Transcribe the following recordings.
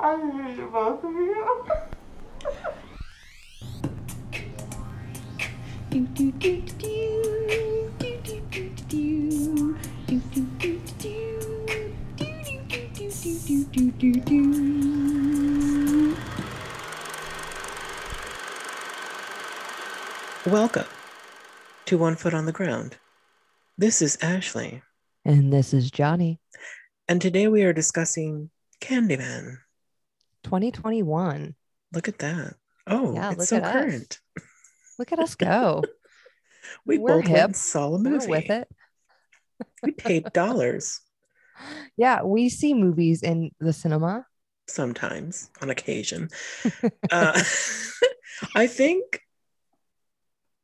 I hate both of you. Welcome to One Foot on the Ground. This is Ashley, And this is Johnny, and today we are discussing Candyman. 2021. Look at that. Oh, Yeah, it's so at us. current. Look at us go. We We're both hip. saw a We're with it. We paid dollars Yeah, we see movies in the cinema. sometimes, on occasion. uh, I think.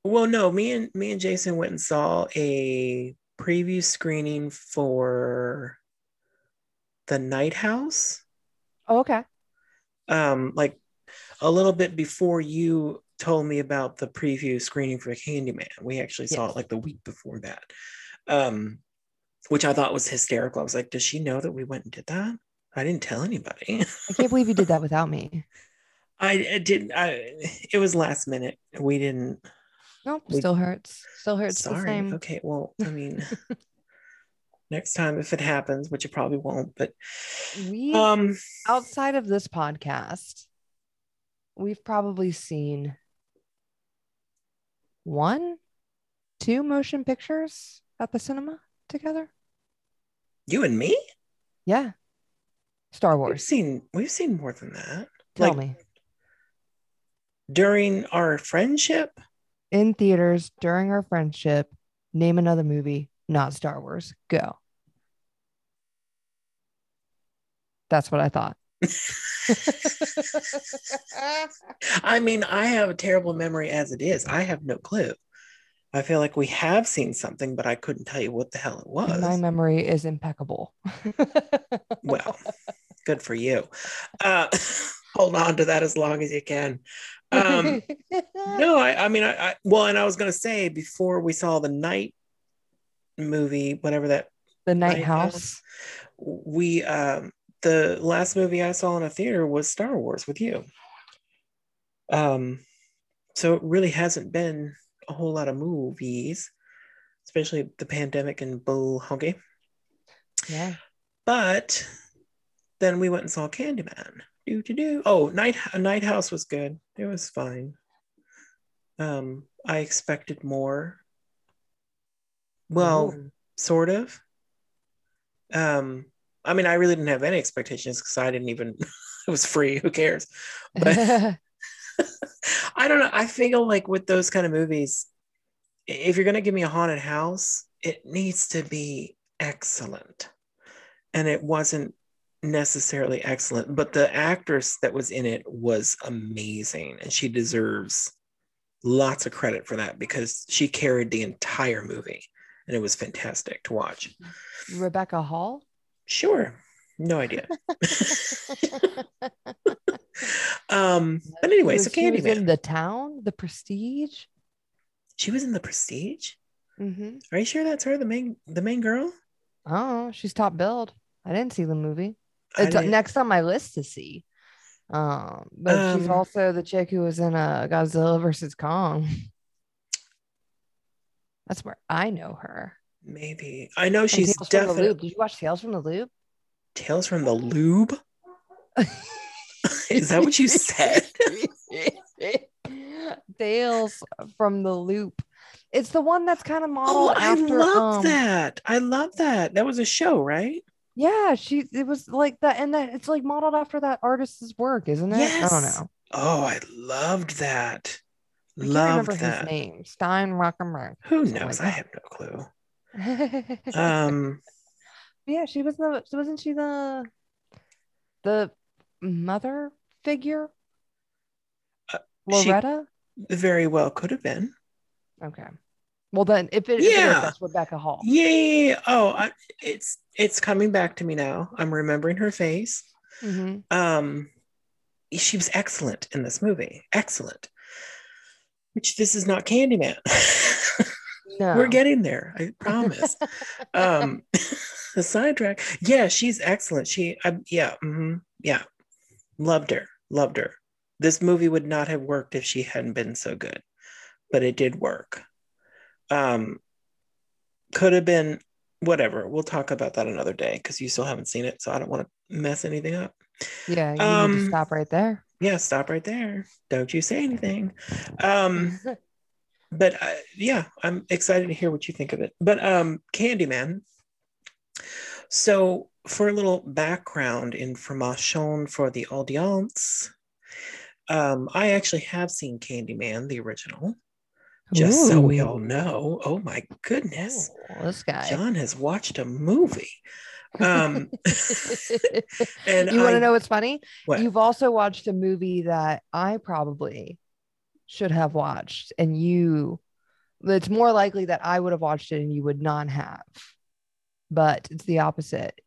Well, no, me and me and Jason went and saw a preview screening for the Night House. Oh, okay. Um like a little bit before you told me about the preview screening for Candyman. We actually saw Yes. it like the week before that. Um which I thought was hysterical. I was like, does she know that we went and did that? I didn't tell anybody. I can't believe you did that without me. I, I didn't I it was last minute. We didn't Nope, We- still hurts. Still hurts the sorry. same. Okay, well, I mean next time if it happens, which it probably won't, but We um outside of this podcast, we've probably seen one, two motion pictures at the cinema together. you and me? Yeah. Star We've Wars. seen we've seen more than that. Tell like- me. During our friendship, in theaters during our friendship. Name another movie, not Star Wars. Go. That's what I thought. I mean, I have a terrible memory as it is. I have no clue. I feel like we have seen something, but I couldn't tell you what the hell it was. My memory is impeccable. well, good for you. Uh, hold on to that as long as you can. Um, no, I, I mean, I, I, well, and I was going to say before we saw the night movie, whatever that the Night Night House. we, um, the last movie I saw in a theater was Star Wars with you. Um, so it really hasn't been a whole lot of movies, especially the pandemic and bull honky. Yeah. But then we went and saw Candyman. Do do do. Oh, Night Night House was good. It was fine. Um, I expected more. Well, sort of. Um, I mean, I really didn't have any expectations because I didn't even. it was free. Who cares? But I don't know. I feel like with those kind of movies, if you're gonna give me a haunted house, it needs to be excellent. And it wasn't necessarily excellent, but the actress that was in it was amazing, and she deserves lots of credit for that because she carried the entire movie, and it was fantastic to watch. Rebecca Hall. Sure, no idea. um, but anyway, so Candyman. in the town, the prestige. She was in the Prestige. Mm-hmm. Are you sure that's her, the main the main girl? Oh, she's top billed. I didn't see the movie. It's next on my list to see. Um, but she's Um, also the chick who was in uh, Godzilla versus Kong. That's where I know her. Maybe I know she's Tales from the definitely Did you watch Tales from the Loop? Tales from the Lube. Is that what you said? Tales from the Loop. It's the one that's kind of modeled Oh, I love um, that. I love that. That was a show, right? Yeah, she. It was like that, and that it's like modeled after that artist's work, isn't it? Yes. I don't know. Oh, I loved that. I Loved remember that. his name. Stein Rockenberg. Who knows? like I have no clue. Um, yeah, she was the wasn't she the the mother figure? Uh, she- Loretta? very well could have been. Okay. Well then if it, if it is, Yeah. that's Rebecca Hall. Yeah, yeah, yeah. Oh, I, it's it's coming back to me now. I'm remembering her face. Mhm. Um, she was excellent in this movie. Excellent. Which this is not Candyman. No. We're getting there. I promise. um, the sidetrack. Yeah, she's excellent. She, I, yeah, mhm, yeah. Loved her. Loved her. This movie would not have worked if she hadn't been so good, but it did work. Um, could have been whatever. We'll talk about that another day because you still haven't seen it, so I don't want to mess anything up. Yeah, you need to Um, stop right there. Yeah, stop right there. Don't you say anything. Um, but uh, yeah, I'm excited to hear what you think of it. But um, Candyman. So, for a little background information for the audience, um, I actually have seen Candyman, the original, just so we all know. Oh my goodness, Oh, this guy. John has watched a movie. Um, and you want to know what's funny? what? You've also watched a movie that I probably should have watched, and you. It's more likely that I would have watched it and you would not have. But it's the opposite.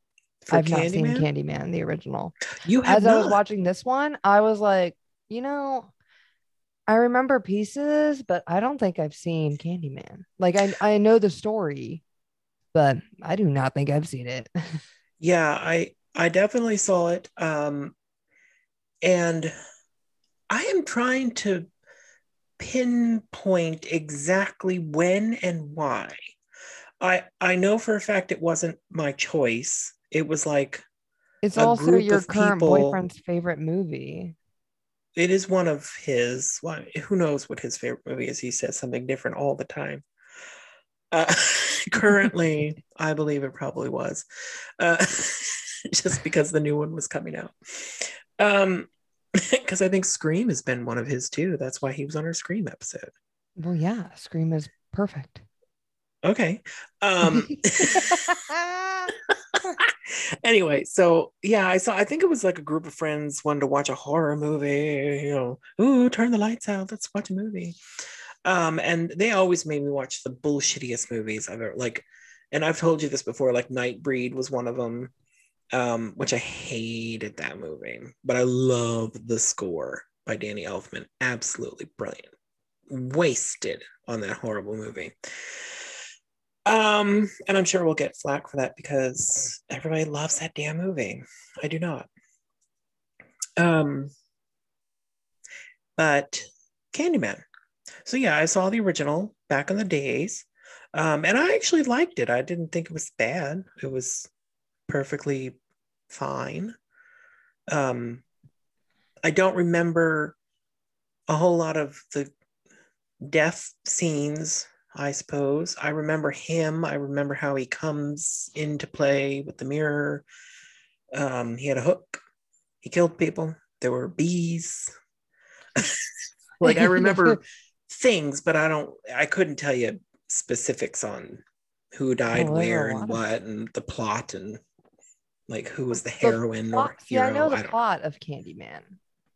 for I've not seen Candyman? Candyman, the original. You have As I was watching this one, I was like, you know, I remember pieces, but I don't think I've seen Candyman. Like I, I know the story, but I do not think I've seen it. Yeah, I I definitely saw it. Um and I am trying to pinpoint exactly when and why. I I know for a fact it wasn't my choice. It was like It's also your current people- boyfriend's favorite movie. it is one of his well, who knows what his favorite movie is. He says something different all the time. Uh, currently, I believe it probably was. Uh, just because the new one was coming out. Um because I think Scream has been one of his too. That's why he was on our Scream episode. Well, yeah, Scream is perfect. Okay. Um anyway, so yeah, I saw I think it was like a group of friends wanted to watch a horror movie, you know, ooh, turn the lights out, let's watch a movie. Um, and they always made me watch the bullshittiest movies I've ever like, and I've told you this before, like Nightbreed was one of them, um, which I hated that movie, but I love the score by Danny Elfman. Absolutely brilliant. Wasted on that horrible movie. Um, and I'm sure we'll get flack for that because everybody loves that damn movie. I do not. Um, but Candyman. So yeah, I saw the original back in the days. Um, and I actually liked it. I didn't think it was bad. It was perfectly fine. Um, I don't remember a whole lot of the death scenes I suppose. I remember him. I remember how he comes into play with the mirror. Um, he had a hook. He killed people. There were bees. like I remember things, but I don't. I couldn't tell you specifics on who died there where and what and the plot and like who was the The heroine or Plot- yeah. I know the don't- plot of Candyman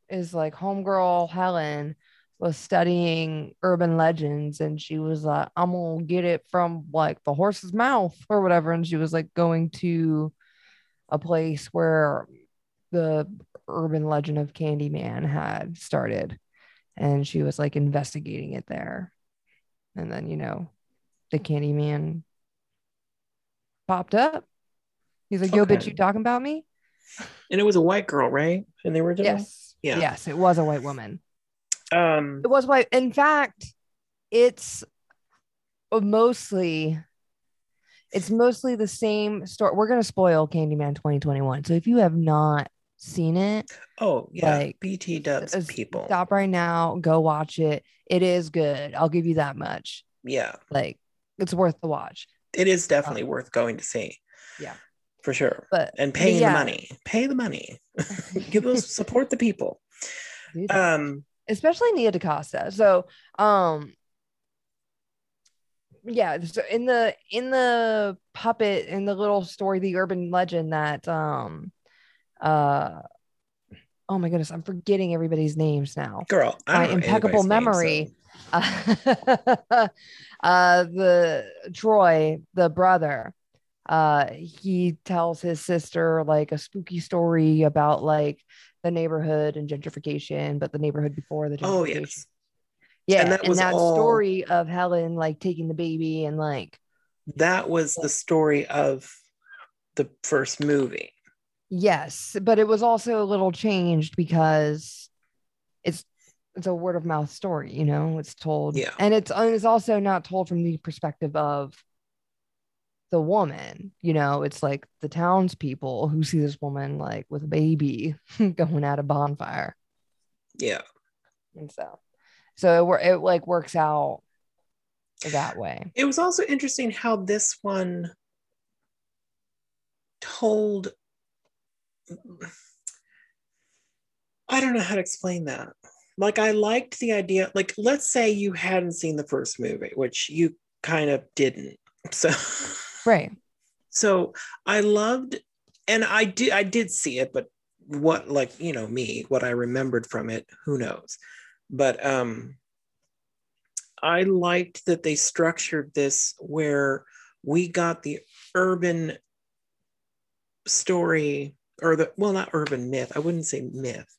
is like homegirl Helen was studying urban legends and she was like, I'm gonna get it from like the horse's mouth or whatever. And she was like going to a place where the urban legend of Candyman had started. And she was like investigating it there. And then, you know, the Candyman popped up. He's like, yo, bitch, you talking about me? And it was a white girl, right? In the original. Yes. Yeah. Yes, it was a white woman. Um. It was white. In fact, it's mostly it's mostly the same story. We're gonna spoil Candyman 2021. So if you have not seen it, Oh yeah. Like, BT dubs people. stop right now, go watch it. It is good. I'll give you that much. Yeah. Like it's worth the watch. it is definitely worth going to see. Yeah. For sure. But And paying yeah, the money. Pay the money. Give those support the people. Um especially Nia DaCosta. So, um, yeah, so in the in the puppet in the little story, the urban legend that um, uh, oh my goodness, I'm forgetting everybody's names now. girl, My impeccable anybody's name, memory. so- uh, the Troy, the brother, uh, he tells his sister like a spooky story about like the neighborhood and gentrification, but the neighborhood before the gentrification. Oh yes. Yeah, And and that that, all- story of Helen like taking the baby and like That was the story of the first movie. Yes, but it was also a little changed because it's it's a word of mouth story, you know. It's told, Yeah. and it's and it's also not told from the perspective of the woman. You know, it's like the townspeople who see this woman like with a baby going at a bonfire, Yeah. and so so it it like works out that way. It was also interesting how this one told I don't know how to explain that. Like I liked the idea like let's say you hadn't seen the first movie, which you kind of didn't. So Right. so I loved and I did I did see it, but what like, you know, me, what I remembered from it, who knows. But um I liked that they structured this where we got the urban story or the well not urban myth i wouldn't say myth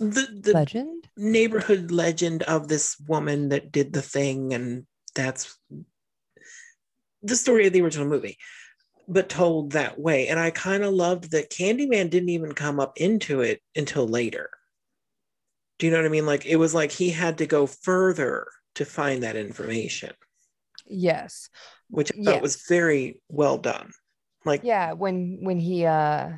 the the Legend. neighborhood legend of this woman that did the thing and that's the story of the original movie but told that way. And i kind of loved that candyman didn't even come up into it until later. Do you know what i mean? Like it was like he had to go further to find that information. Yes. which i thought was very well done. Like yeah when when he uh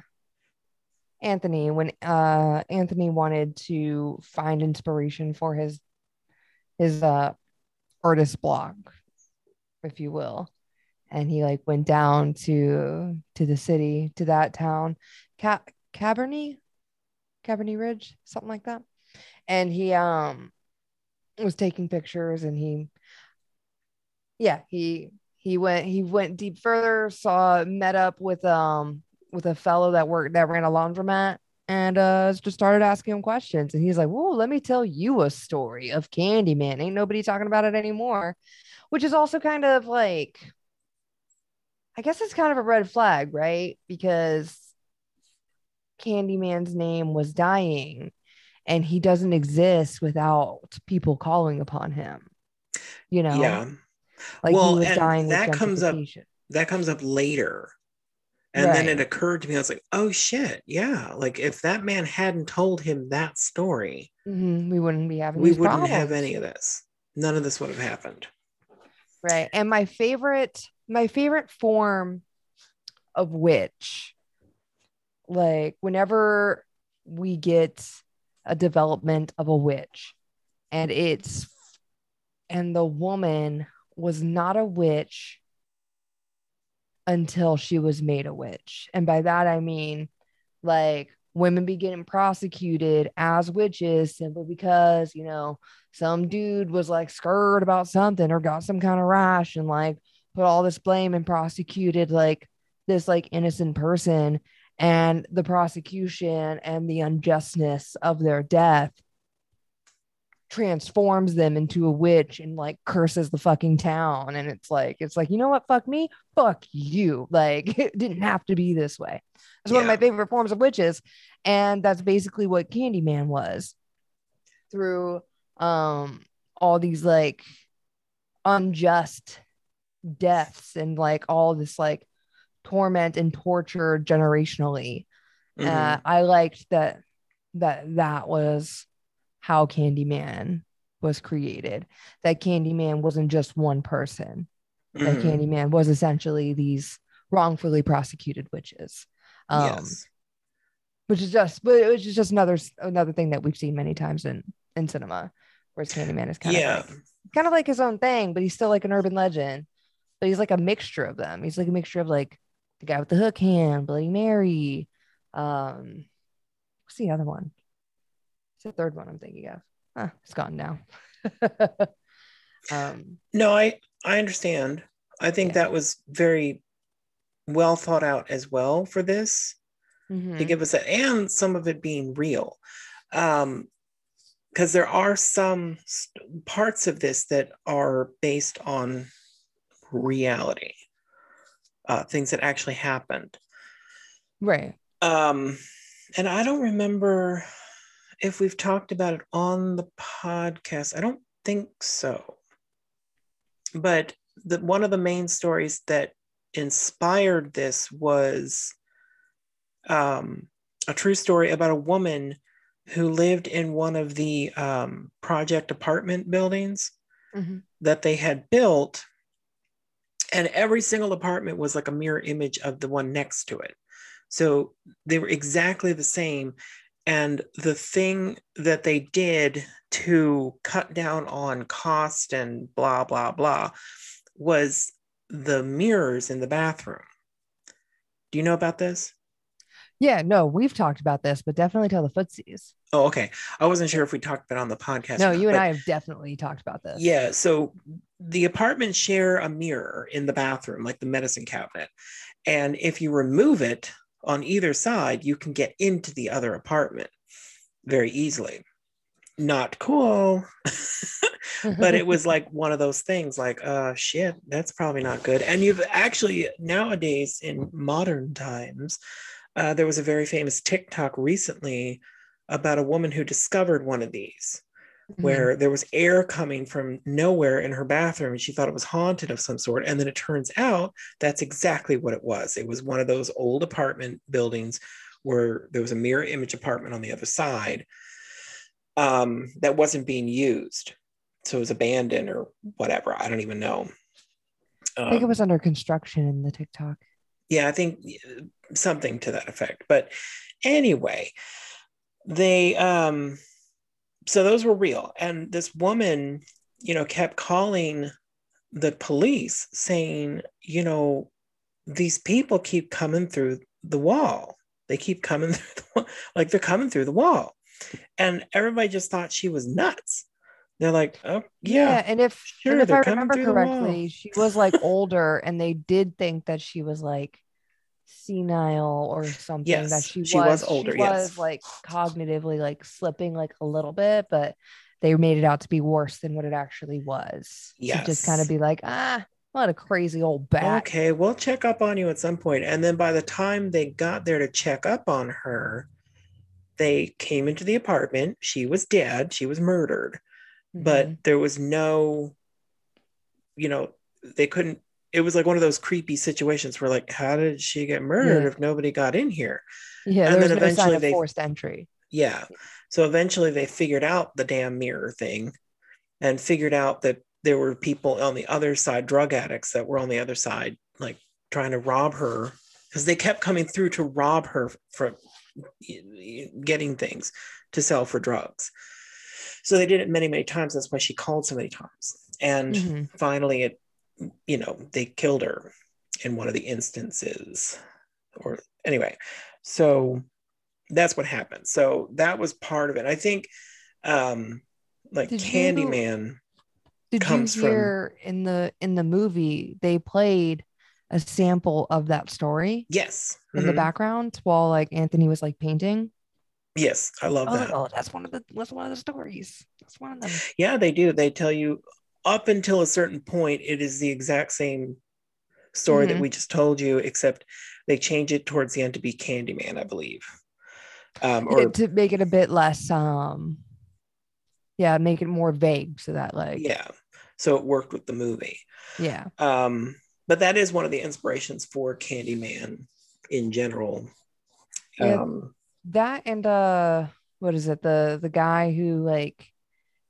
anthony when uh anthony wanted to find inspiration for his his uh artist block if you will and he like went down to to the city to that town Ca- cabernet cabernet ridge something like that. And he um was taking pictures and he yeah he he went he went deep further saw met up with um with a fellow that worked that ran a laundromat and uh just started asking him questions. And he's like whoa let me tell you a story of candyman. Ain't nobody talking about it anymore which is also kind of like i guess it's kind of a red flag right? Because candyman's name was dying and he doesn't exist without people calling upon him you know? Yeah. Like Well, he was and that comes up- that comes up later. And then it occurred to me, I was like, oh shit, yeah. Like if that man hadn't told him that story, Mhm, we wouldn't be having we wouldn't have any of this. None of this would have happened. right. And my favorite my favorite form of witch like whenever we get a development of a witch and it's and the woman was not a witch until she was made a witch. And by that i mean like women be getting prosecuted as witches simply because you know some dude was like scared about something or got some kind of rash and like put all this blame and prosecuted like this like innocent person and the prosecution and the unjustness of their death transforms them into a witch and like curses the fucking town. And it's like it's like you know what? Fuck me. Fuck you. Like it didn't have to be this way. It's one of my favorite forms of witches. And that's basically what candyman was through um all these like unjust deaths and like all this like torment and torture generationally Mhm. uh, i liked that that that was how candyman was created that candyman wasn't just one person that Mhm. candyman was essentially these wrongfully prosecuted witches um yes. which is just but it was just another another thing that we've seen many times in in cinema whereas candyman is kind Yeah. of like kind of like his own thing but he's still like an urban legend he's like a mixture of them he's like a mixture of like the guy with the hook hand bloody mary um what's the other one it's the third one i'm thinking of huh, it's gone now um No, I I understand. I think Yeah. that was very well thought out as well for this. to mhm. give us that and some of it being real um because there are some parts of this that are based on reality uh things that actually happened right um and i don't remember if we've talked about it on the podcast i don't think so but the one of the main stories that inspired this was um, a true story about a woman who lived in one of the um, project apartment buildings Mhm. that they had built. And every single apartment was like a mirror image of the one next to it. So they were exactly the same. And the thing that they did to cut down on cost and blah, blah, blah was the mirrors in the bathroom. Do you know about this? Yeah, no, we've talked about this, but definitely tell the footsies. Oh, okay. I wasn't sure if we talked about it on the podcast. No, you and I have definitely talked about this. Yeah. So the apartments share a mirror in the bathroom, like the medicine cabinet. And if you remove it on either side, you can get into the other apartment very easily. Not cool. but it was like one of those things like, uh, shit, that's probably not good. And you've actually nowadays in modern times, uh, there was a very famous TikTok recently about a woman who discovered one of these Mhm. where there was air coming from nowhere in her bathroom and she thought it was haunted of some sort. And then it turns out that's exactly what it was. It was one of those old apartment buildings where there was a mirror image apartment on the other side um, that wasn't being used. So it was abandoned or whatever. I don't even know. I think it Um, was under construction in the TikTok. yeah i think uh, something to that effect. But anyway they um so those were real. And this woman you know kept calling the police saying you know these people keep coming through the wall. They keep coming through the wall like they're coming through the wall. And everybody just thought she was nuts. They're like oh yeah, and if sure, and if I remember through the wall. correctly, she was like older, and they did think that she was like senile or something. that she, she was, was older, She yes. was like cognitively like slipping like a little bit, but they made it out to be worse than what it actually was. To just kind of be like, ah, what a crazy old bat. Okay, we'll check up on you at some point. And then by the time they got there to check up on her, they came into the apartment. She was dead. She was murdered. But Mhm. there was no, you know, they couldn't. It was like one of those creepy situations where, like, how did she get murdered Yeah. if nobody got in here? yeah, and then no eventually they- forced entry. Yeah. So eventually they figured out the damn mirror thing and figured out that there were people on the other side, drug addicts that were on the other side, like trying to rob her because they kept coming through to rob her from getting things to sell for drugs. So they did it many, many times. That's why she called so many times. And Mhm. finally, it, you know, they killed her in one of the instances. Or anyway, so that's what happened. So that was part of it. I think, um, like Did you- Candyman. Did comes you from- hear in the in the movie they played a sample of that story Yes. in the Mhm. background while like Anthony was like painting? Yes, I love that. Oh, that's one of the that's one of the stories. That's one of them. Yeah, they do. They tell you up until a certain point, it is the exact same story that Mhm. we just told you, except they change it towards the end to be Candyman, I believe. Um, or to make it a bit less um yeah, make it more vague so that like yeah, so it worked with the movie. yeah. Um, but that is one of the inspirations for Candyman in general. Yeah. Um, That and uh what is it? The the guy who like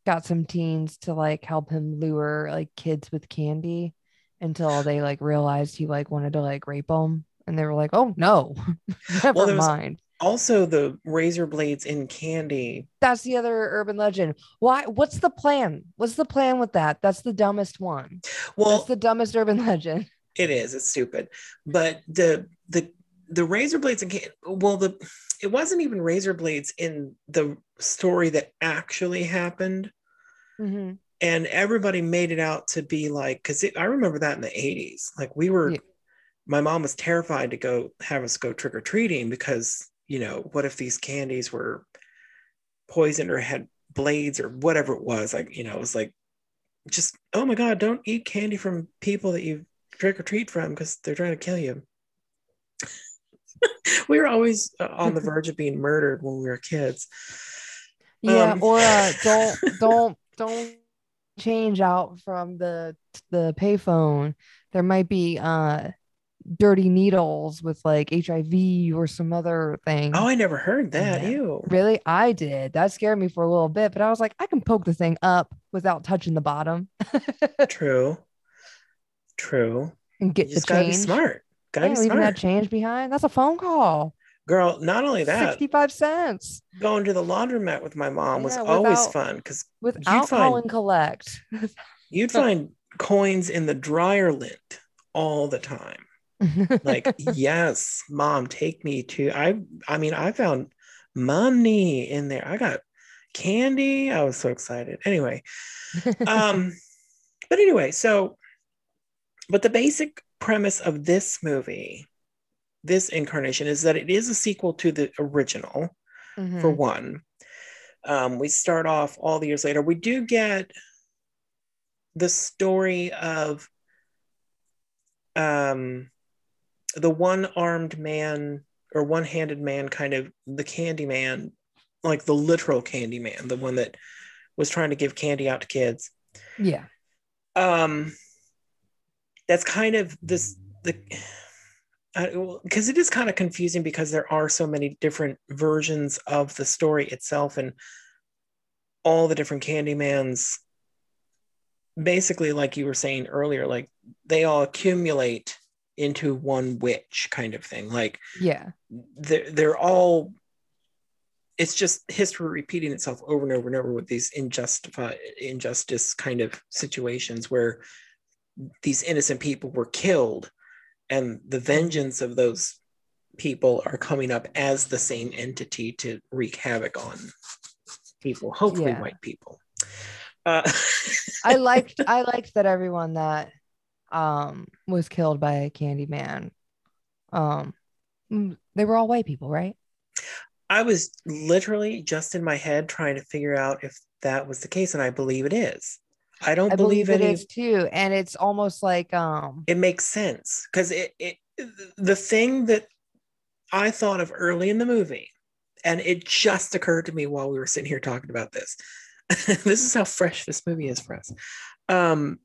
got some teens to like help him lure like kids with candy until they like realized he like wanted to like rape them and they were like, "Oh no." Never was- mind. also, the razor blades in candy. That's the other urban legend. Why what's the plan? What's the plan with that? That's the dumbest one. Well, That's the dumbest urban legend. It is. It's stupid. But the the the razor blades and can- well the it wasn't even razor blades in the story that actually happened Mhm. and everybody made it out to be like because i remember that in the 80s like we were Yeah. my mom was terrified to go have us go trick-or-treating because you know what if these candies were poisoned or had blades or whatever it was like you know it was like just oh my god don't eat candy from people that you trick or treat from because they're trying to kill you we were always uh, on the verge of being murdered when we were kids Yeah, Um, or uh, don't don't don't change out from the the payphone. There might be uh dirty needles with like HIV or some other thing. Oh, I never heard that. Yeah. Ew. Really? I did. That scared me for a little bit, but I was like, I can poke the thing up without touching the bottom True. True. and get You the just gotta be smart. Gotta Yeah, leaving that change behind. That's a phone call. Girl, not only that, 65 cents going to the laundromat with my mom was Yeah, always fun because without find- call and collect. you'd find coins in the dryer lint all the time. Like, yes, mom, take me to I I mean, I found money in there. I got candy. I was so excited. Anyway, um, but anyway, so but the basic premise of this movie, this incarnation, is that it is a sequel to the original, for Mhm. one. Um, we start off all the years later. We do get the story of um, the one armed man or one handed man, kind of the candy man, like the literal candy man, the one that was trying to give candy out to kids yeah. um that's kind of this the uh, because it is kind of confusing because there are so many different versions of the story itself and all the different Candymans basically like you were saying earlier like they all accumulate into one witch kind of thing like Yeah. they're, they're all it's just history repeating itself over and over and over with these injustified injustice kind of situations where these innocent people were killed and the vengeance of those people are coming up as the same entity to wreak havoc on people hopefully Yeah. white people uh, I liked I liked that everyone that um was killed by Candyman um they were all white people, right? I was literally just in my head trying to figure out if that was the case, and I believe it is. I don't I believe, believe it any. is too. And it's almost like um It makes sense because it, it the thing that I thought of early in the movie, and it just occurred to me while we were sitting here talking about this. this is how fresh this movie is for us, um,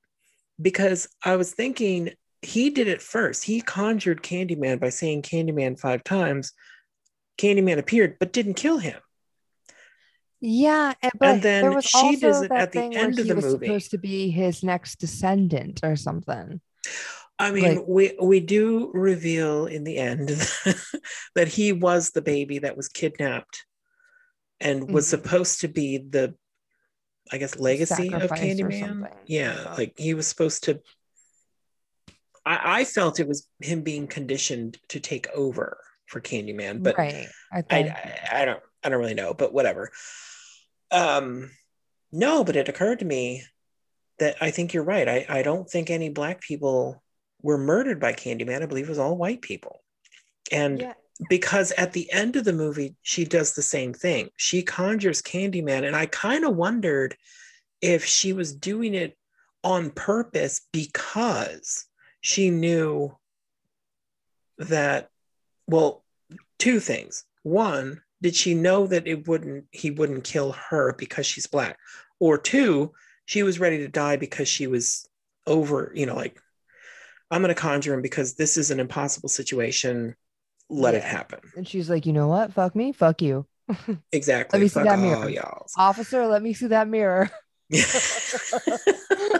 because I was thinking he did it first. He conjured Candyman by saying Candyman five times. Candyman appeared, but didn't kill him. Yeah, and, but then she does it at the end of he the was movie. supposed to be his next descendant or something. I mean, Like- we we do reveal in the end that he was the baby that was kidnapped and was Mhm. supposed to be the, I guess, legacy of Sacrifice Candyman. Yeah, like he was supposed to. I, I felt it was him being conditioned to take over for Candyman, but right. I I, I I don't I don't really know, but whatever. Um, no, but it occurred to me that I think you're right. I I don't think any black people were murdered by Candyman. I believe it was all white people, and yeah. because at the end of the movie she does the same thing. She conjures Candyman, and I kind of wondered if she was doing it on purpose because she knew that well two things one did she know that it wouldn't he wouldn't kill her because she's black or two she was ready to die because she was over you know like i'm going to conjure him because this is an impossible situation let it happen And she's like, you know what? Fuck me, fuck you. exactly Let me see that mirror. y'all Officer, let me see that mirror.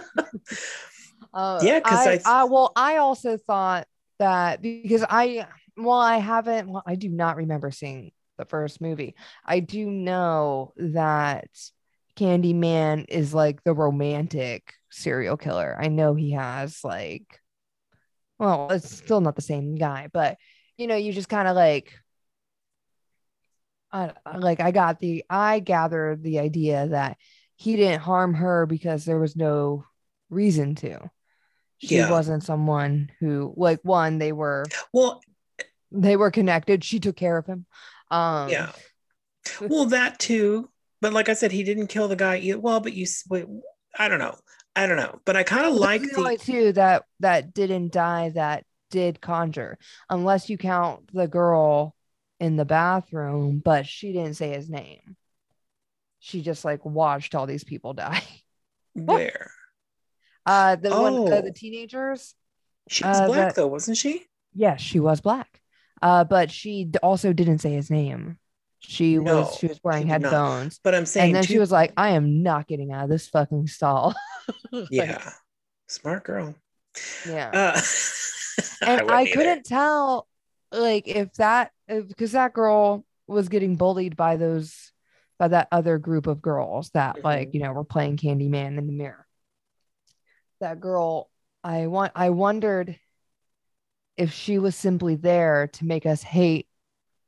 Uh, Yeah, 'cause I, I- I well, I also thought that because I well, I haven't well, I do not remember seeing the first movie. I do know that Candyman is like the romantic serial killer. I know he has like well, it's still not the same guy, but you know, you just kind of like I like I got the I gathered the idea that he didn't harm her because there was no reason to. She Yeah. wasn't someone who like one they were well they were connected. She took care of him. Um yeah well that too but like i said he didn't kill the guy either. well but you wait, i don't know i don't know but i kind of like the only the two that that didn't die that did conjure, unless you count the girl in the bathroom, but she didn't say his name. She just like watched all these people die. where Uh, the one, uh, Oh. the teenagers. she was Uh, black that- though wasn't she Yes, she was black. Uh, but she d- also didn't say his name. She No, was she was wearing she did not. headphones. But I'm saying, And then too- she was like, I am not getting out of this fucking stall. Like, yeah, smart girl. yeah. Uh, and wouldn't I, couldn't tell like if that because that girl was getting bullied by those by that other group of girls that like Mhm. you know were playing Candyman in the mirror. That girl, I want I wondered if she was simply there to make us hate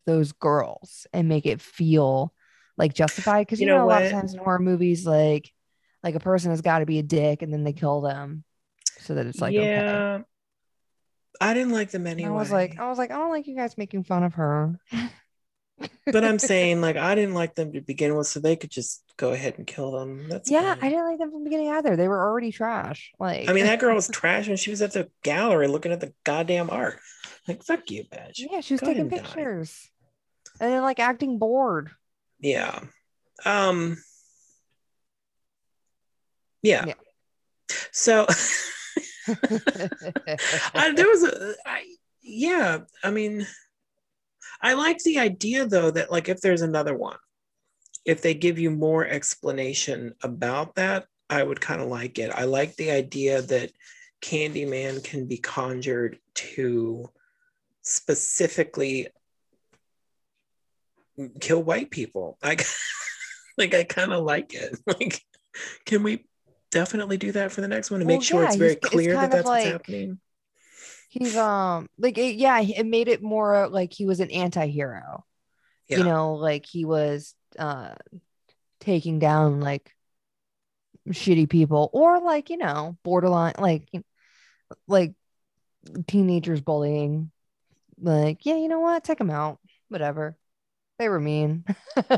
those girls and make it feel like justified because you, You know know, a lot of times in horror movies like like a person has got to be a dick and then they kill them so that it's like okay. yeah, I didn't like them anyway. I was like, I was like, I don't like you guys making fun of her. but I'm saying, like, I didn't like them to begin with, so they could just go ahead and kill them. That's yeah, I didn't like them from the beginning either. They were already trash. Like, I mean, that girl was trash when she was at the gallery looking at the goddamn art. Like, fuck you, bitch. yeah, she was Go taking and die. pictures and then like acting bored. Yeah. Um. Yeah. Yeah. So, I, there was a, I, yeah. I mean, I like the idea though that like if there's another one, if they give you more explanation about that, I would kind of like it. I like the idea that Candyman can be conjured to specifically kill white people. Like, like I kind of like it. Like, can we definitely do that for the next one to Well, make sure yeah, it's very he's- it's clear that that's what's happening? He's um like it, yeah, it made it more like he was an anti-hero. Yeah. You know, like he was uh taking down like shitty people or like, you know, borderline like like teenagers bullying. Like, yeah, you know what? Take them out. Whatever. They were mean.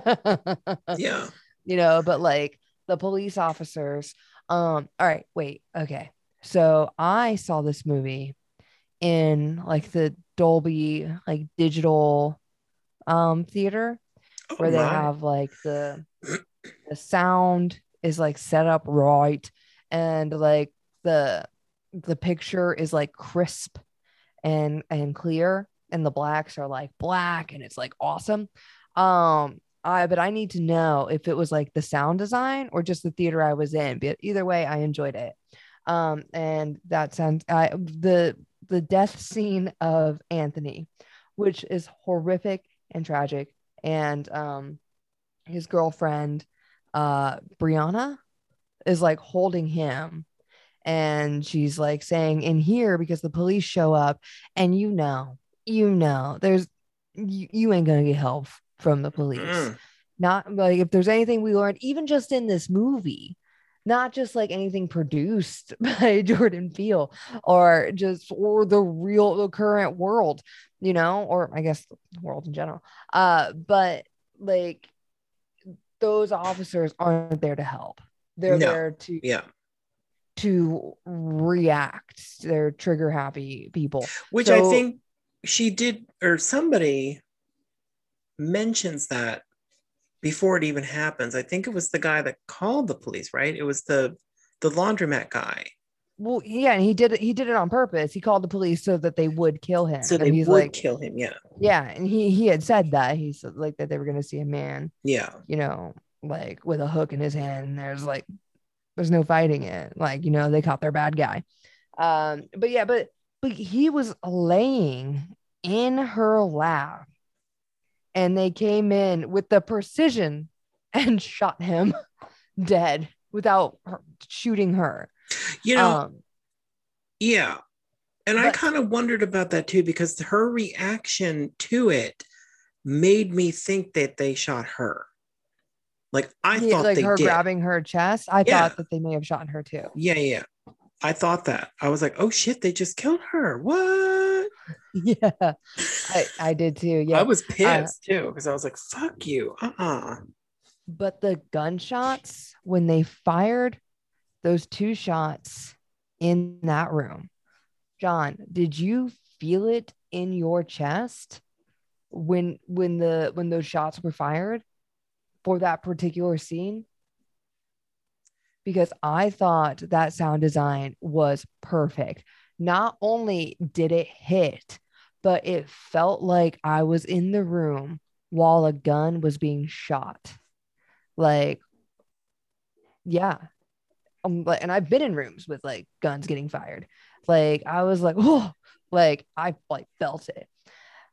yeah. you know, but like the police officers. Um, all right, wait, okay. So I saw this movie in like the Dolby like digital um theater Oh, where they have like the the sound is like set up right and like the the picture is like crisp and and clear and the blacks are like black and it's like awesome. Um i but i need to know if it was like the sound design or just the theater i was in but either way i enjoyed it. Um and that sounds i the the death scene of anthony which is horrific and tragic. And um his girlfriend uh brianna is like holding him. And she's like saying in here because the police show up. And you know you know there's you, you ain't gonna get help from the police. Mm. not like if there's anything we learned even just in this movie not just like anything produced by jordan peele or just or the real the current world you know or i guess the world in general uh but like those officers aren't there to help they're No. there to Yeah. to react they're trigger happy people Which I think she did, or somebody mentions that before it even happens. I think it was the guy that called the police, right? It was the the laundromat guy. well yeah and he did it he did it on purpose he called the police so that they would kill him So and they he's would like kill him. Yeah. yeah and he he had said that he said like that they were going to see a man Yeah. you know like with a hook in his hand and there's like there's no fighting it like you know they caught their bad guy um but yeah but but he was laying in her lap and they came in with the precision and shot him dead without her, shooting her You know, um yeah. And I kind of wondered about that too, because her reaction to it made me think that they shot her. Like I he- thought like they her did. grabbing her chest i Yeah. thought that they may have shot her too Yeah, yeah. I thought that. I was like, oh shit, they just killed her. What? yeah i i did too yeah I was uh, pissed too because I was like, fuck you. Uh-uh. But the gunshots, when they fired those two shots in that room, John, did you feel it in your chest when when the when those shots were fired for that particular scene? Because I thought that sound design was perfect. Not only did it hit, but it felt like I was in the room while a gun was being shot. Like, yeah. Um, and I've been in rooms with like guns getting fired. Like, I was like, oh, like I like felt it.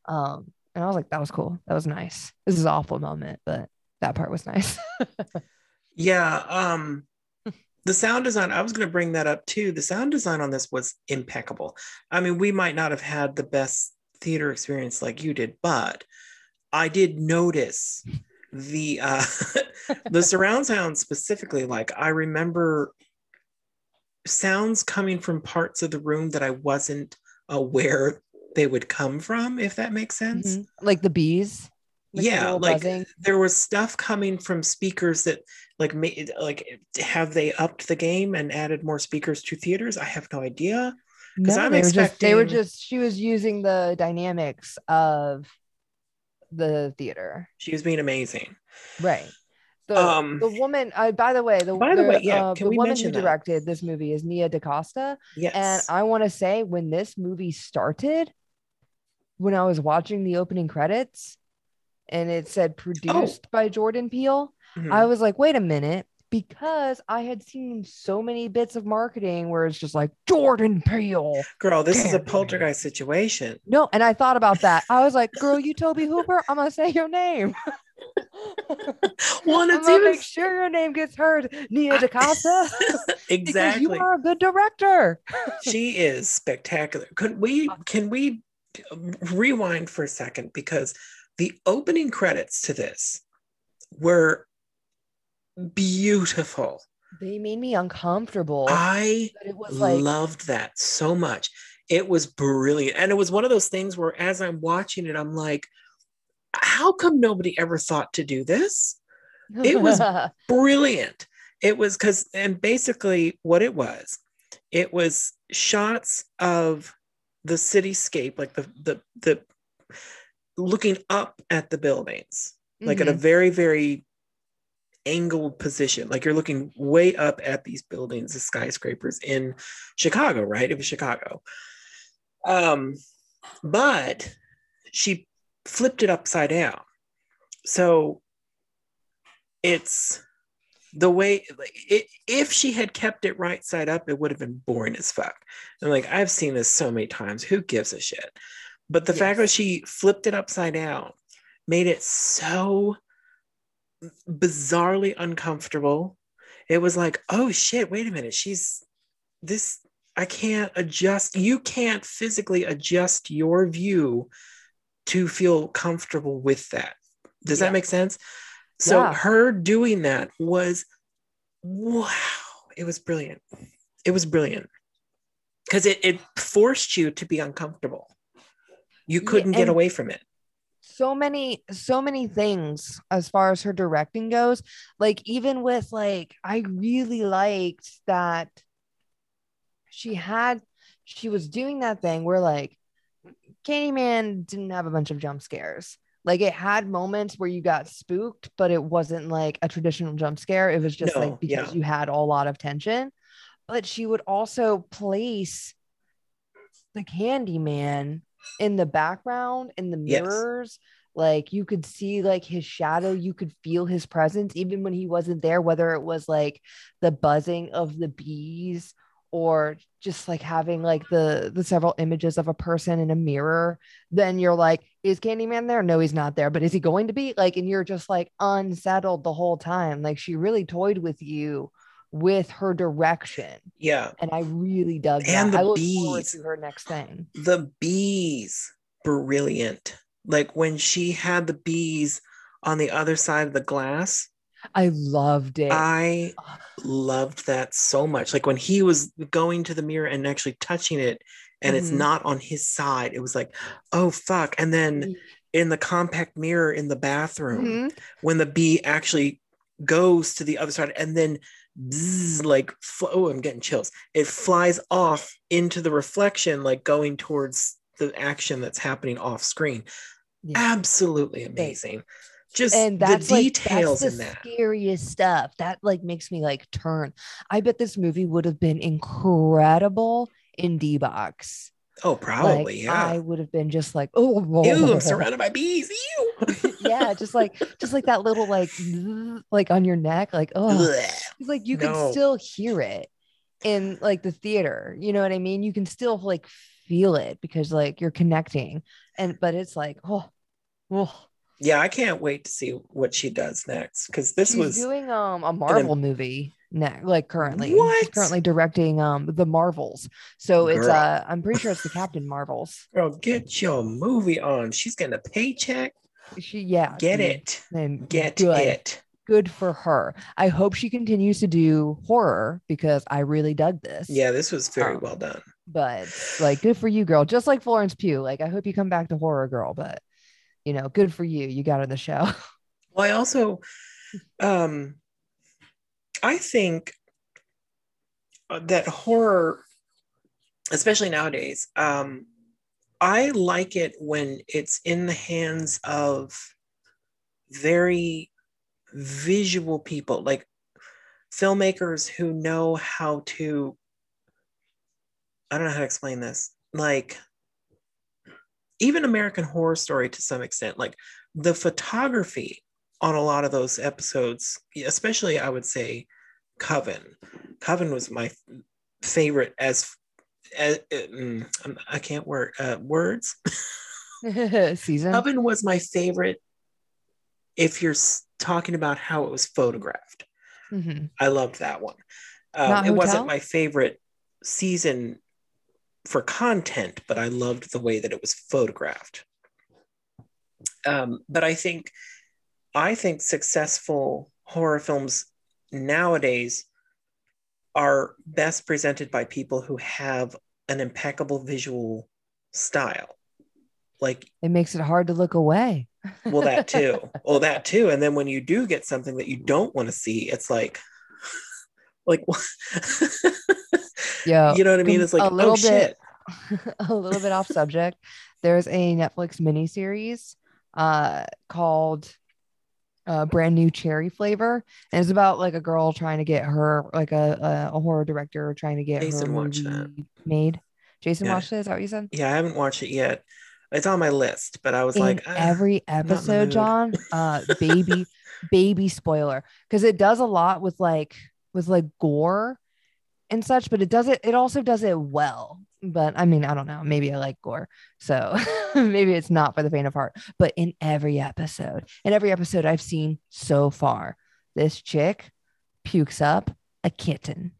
Um, and I was like, that was cool. That was nice. This is awful moment, but that part was nice. yeah. Um, the sound design, I was going to bring that up too. The sound design on this was impeccable. I mean, we might not have had the best theater experience like you did, but I did notice the uh the surround sound specifically like I remember sounds coming from parts of the room that I wasn't aware they would come from if that makes sense. Mm-hmm. Like the bees. Like yeah, like buzzing. there was stuff coming from speakers that like made like have they upped the game and added more speakers to theaters? I have no idea. Because no, I'm they expecting... were just they were just she was using the dynamics of the theater. She was being amazing. Right. The, um, the woman, uh, by the way, the, by the, the way, yeah, uh, the woman who that? directed this movie is Nia DaCosta. Yes. And I want to say when this movie started, when I was watching the opening credits and it said produced oh. by Jordan Peele, mm-hmm. I was like, wait a minute, because I had seen so many bits of marketing where it's just like Jordan Peele. Girl, this Damn is a poltergeist situation. No, and I thought about that. I was like, girl, you Tobe Hooper, I'm gonna say your name. well, it's even make sure your name gets heard, Nia DaCosta. exactly. you are a good director. she is spectacular. Could we can we rewind for a second because the opening credits to this were beautiful. They made me uncomfortable. I it was like, loved that so much. It was brilliant. And it was one of those things where as I'm watching it, I'm like, how come nobody ever thought to do this? It was brilliant. It was because, and basically what it was, it was shots of the cityscape, like the the the looking up at the buildings, like mm-hmm. at a mm-hmm. very, very angled position. Like you're looking way up at these buildings, the skyscrapers in Chicago, right? It was Chicago. Um, but she flipped it upside down. So it's the way like it, if she had kept it right side up, it would have been boring as fuck. And like I've seen this so many times. Who gives a shit? But the yes. fact that she flipped it upside down made it so bizarrely uncomfortable. It was like, oh shit, wait a minute. She's this, I can't adjust. You can't physically adjust your view to feel comfortable with that. Does yeah. that make sense? So yeah. her doing that was wow, it was brilliant. It was brilliant. Because it, it forced you to be uncomfortable. You couldn't yeah, get away from it so many so many things as far as her directing goes. Like even with like i really liked that she had she was doing that thing where like Candyman didn't have a bunch of jump scares. Like it had moments where you got spooked but it wasn't like a traditional jump scare. It was just no, like because yeah. you had a lot of tension. But she would also place the Candyman in the background in the mirrors yes. like you could see like his shadow you could feel his presence even when he wasn't there whether it was like the buzzing of the bees or just like having like the the several images of a person in a mirror then you're like is candyman there no he's not there but is he going to be like and you're just like unsettled the whole time like she really toyed with you with her direction. Yeah. And I really dug and that. the I look bees. forward to her next thing. The bees, brilliant. Like when she had the bees on the other side of the glass. I loved it. I loved that so much. Like when he was going to the mirror and actually touching it and mm-hmm. it's not on his side, it was like, oh fuck. And then in the compact mirror in the bathroom, mm-hmm. when the bee actually goes to the other side and then bzz, like oh i'm getting chills. It flies off into the reflection like going towards the action that's happening off screen. Yeah. absolutely amazing. Just and that's the details like, that's the in that. scariest stuff. That like makes me like turn. I bet this movie would have been incredible in d-box Oh, probably, like, yeah. I would have been just like, oh, Ew, I'm surrounded by bees. Ew. yeah, just like just like that little like like on your neck, like oh, it's like you No. can still hear it in like the theater. You know what I mean? You can still like feel it because like you're connecting, and but it's like oh, oh. Yeah, I can't wait to see what she does next because this She's was doing um a Marvel movie now, like currently. What? currently directing um the Marvels. So it's uh I'm pretty sure it's the Captain Marvels. girl. Get your movie on. She's getting a paycheck. She yeah. Get dude, it. And Get good. it. Good for her. I hope she continues to do horror because I really dug this. Yeah, this was very Um, well done. But like good for you, girl. Just like Florence Pugh. Like I hope you come back to horror girl, but you know, good for you. You got her the show. Well, I also, um, I think uh, that horror, especially nowadays, um, I like it when it's in the hands of very visual people, like filmmakers who know how to. I don't know how to explain this. Like, even American Horror Story to some extent, like the photography on a lot of those episodes, especially I would say Coven. Coven was my favorite as, as mm, I'm- can't word uh, words. Season. Coven was my favorite. If you're talking about how it was photographed, Mhm. I loved that one. Um, it wasn't my favorite season for content, but I loved the way that it was photographed. Um, but I think, I think successful horror films nowadays are best presented by people who have an impeccable visual style. Like It makes it hard to look away. well, that too. well, that too. And then when you do get something that you don't want to see, it's like, like. Yeah. you know what I mean? It's like, a little oh bit- shit. a little bit off subject. There's a Netflix miniseries uh, called uh, Brand New Cherry Flavor. And it's about like a girl trying to get her, like a, a, a horror director trying to get Jason her movie that. made. Jason Yeah. watched it. Is that what you said? Yeah, I haven't watched it yet. It's on my list, but I was in like, ah, every episode. John. Uh, baby, baby spoiler, because it does a lot with like with like gore and such, but it does it. It also does it well. But I mean, I don't know. Maybe I like gore, so maybe it's not for the faint of heart. But in every episode, in every episode I've seen so far, this chick pukes up a kitten,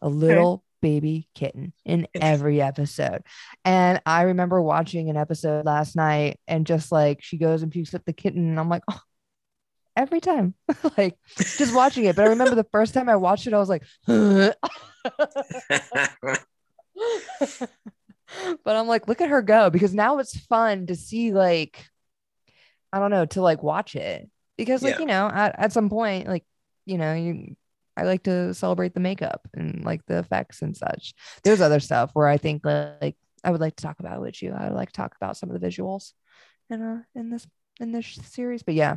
a little baby kitten in every episode. And I remember watching an episode last night and just like she goes and pukes up the kitten. And I'm like, oh, every time, like just watching it. But I remember the first time I watched it, I was like, but I'm like, look at her go because now it's fun to see, like, I don't know, to like watch it because, like, Yeah. you know, at, at some point, like, you know, you, I like to celebrate the makeup and like the effects and such. There's other stuff where I think like I would like to talk about with you. I would like to talk about some of the visuals in uh in this in this series. But yeah,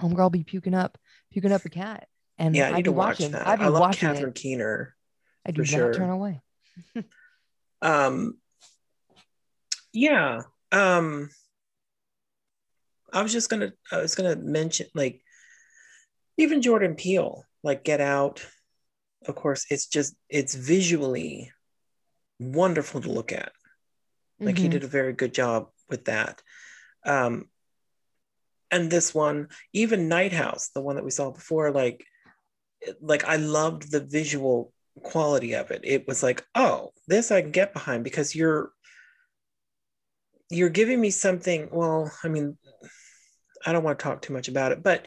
homegirl be puking up, puking up a cat. And yeah, I I'd need be to watch watching. that. I'd be I love watching Catherine it. Keener. I do not turn away. Um, yeah. Um, I was just gonna, I was gonna mention like even Jordan Peele, like Get Out. Of course, it's just it's visually wonderful to look at. Like he Mhm. did a very good job with that. Um, and this one, even Night House, the one that we saw before, like, like I loved the visual quality of it. It was like, oh, this I can get behind because you're you're giving me something. Well, I mean, I don't want to talk too much about it, but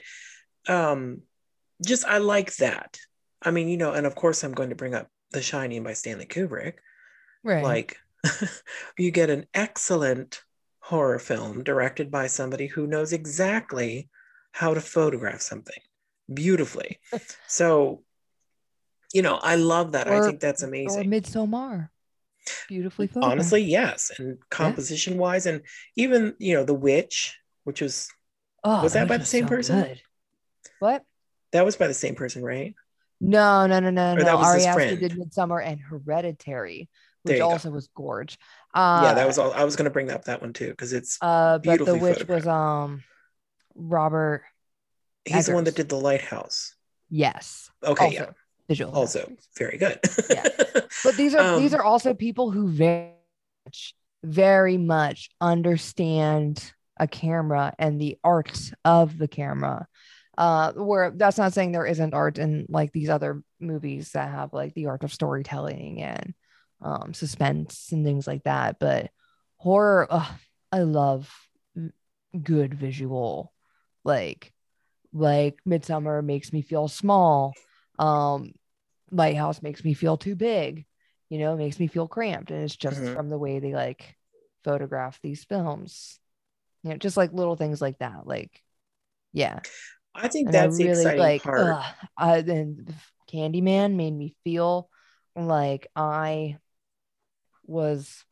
um, just I like that. I mean, you know, and of course, I'm going to bring up The Shining by Stanley Kubrick Right. like you get an excellent horror film directed by somebody who knows exactly how to photograph something beautifully so you know i love that i think that's amazing. or Midsommar. Beautifully photographed. honestly yes and composition wise and even you know the witch which was oh, was that which by the same person? good. What? that was by the same person right No, no, no, no, Or no. that was his Ari Aster friend. did Midsommar and Hereditary, which you go. also was gorge. Uh, yeah, that was all. I was going to bring up that one too because it's Uh, but the witch was um Robert. he's the one that did the lighthouse. Yes. Okay, also, yeah, visual. also very good. Yeah. But these are these Um, are also people who very much, very much understand a camera and the art of the camera. Uh, where that's not saying there isn't art in like these other movies that have like the art of storytelling and um, suspense and things like that. But horror, ugh, I love good visual, like like Midsommar makes me feel small. Um, Lighthouse makes me feel too big, you know, makes me feel cramped. And it's just Mhm. from the way they like photograph these films, you know, just like little things like that. Like, yeah. I think And that's I really exciting like, part. ugh, I, then Candyman made me feel like I was,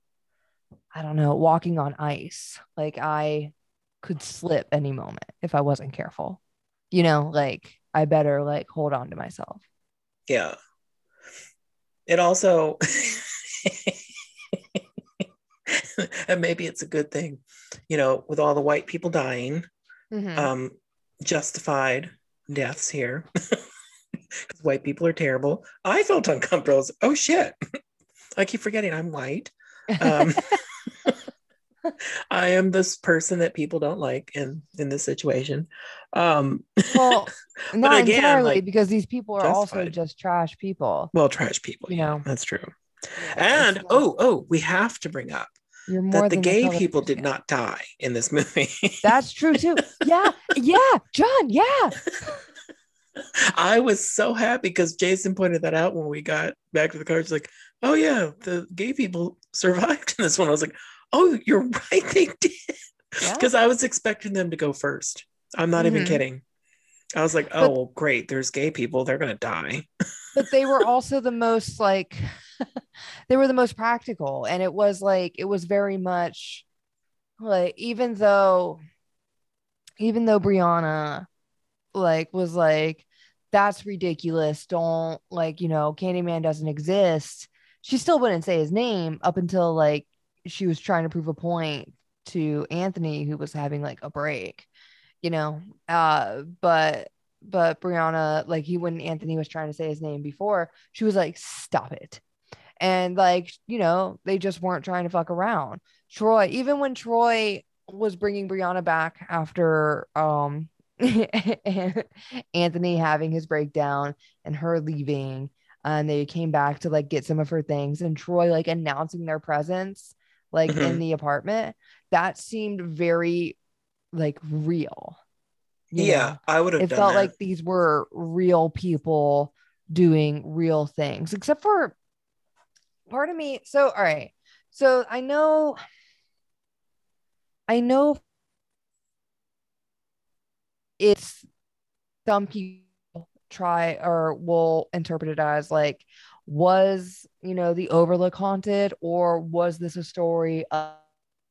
I don't know, walking on ice. Like I could slip any moment if I wasn't careful. You know, like I better like hold on to myself. Yeah. It also, and maybe it's a good thing, you know, with all the white people dying, Mhm. um, justified deaths here, because white people are terrible. I felt uncomfortable. Oh shit! I keep forgetting I'm white. Um, I am this person that people don't like in in this situation. Um, well, not again, entirely like, because these people are also just trash people. well, trash people. You yeah, know. that's true. And oh, oh, we have to bring up that the gay people did not die in this movie. That's true too. Yeah, yeah, John. Yeah, I was so happy because Jason pointed that out when we got back to the car. He's like, "Oh yeah, the gay people survived in this one." I was like, "Oh, you're right, they did." Yeah. Because I was expecting them to go first. I'm not even Mhm. kidding. I was like, "Oh, But- well, great. There's gay people. They're gonna die." but they were also the most like they were the most practical and it was like it was very much like even though even though brianna like was like that's ridiculous don't like you know candyman doesn't exist she still wouldn't say his name up until like she was trying to prove a point to anthony who was having like a break you know uh but but brianna like he when anthony was trying to say his name before she was like stop it and like you know they just weren't trying to fuck around troy even when troy was bringing brianna back after um anthony having his breakdown and her leaving and they came back to like get some of her things and troy like announcing their presence like in Mhm. the apartment that seemed very like real yeah, know? I would have it felt that. like these were real people doing real things except for part of me so all right so i know i know it's some people try or will interpret it as like was you know the overlook haunted or was this a story of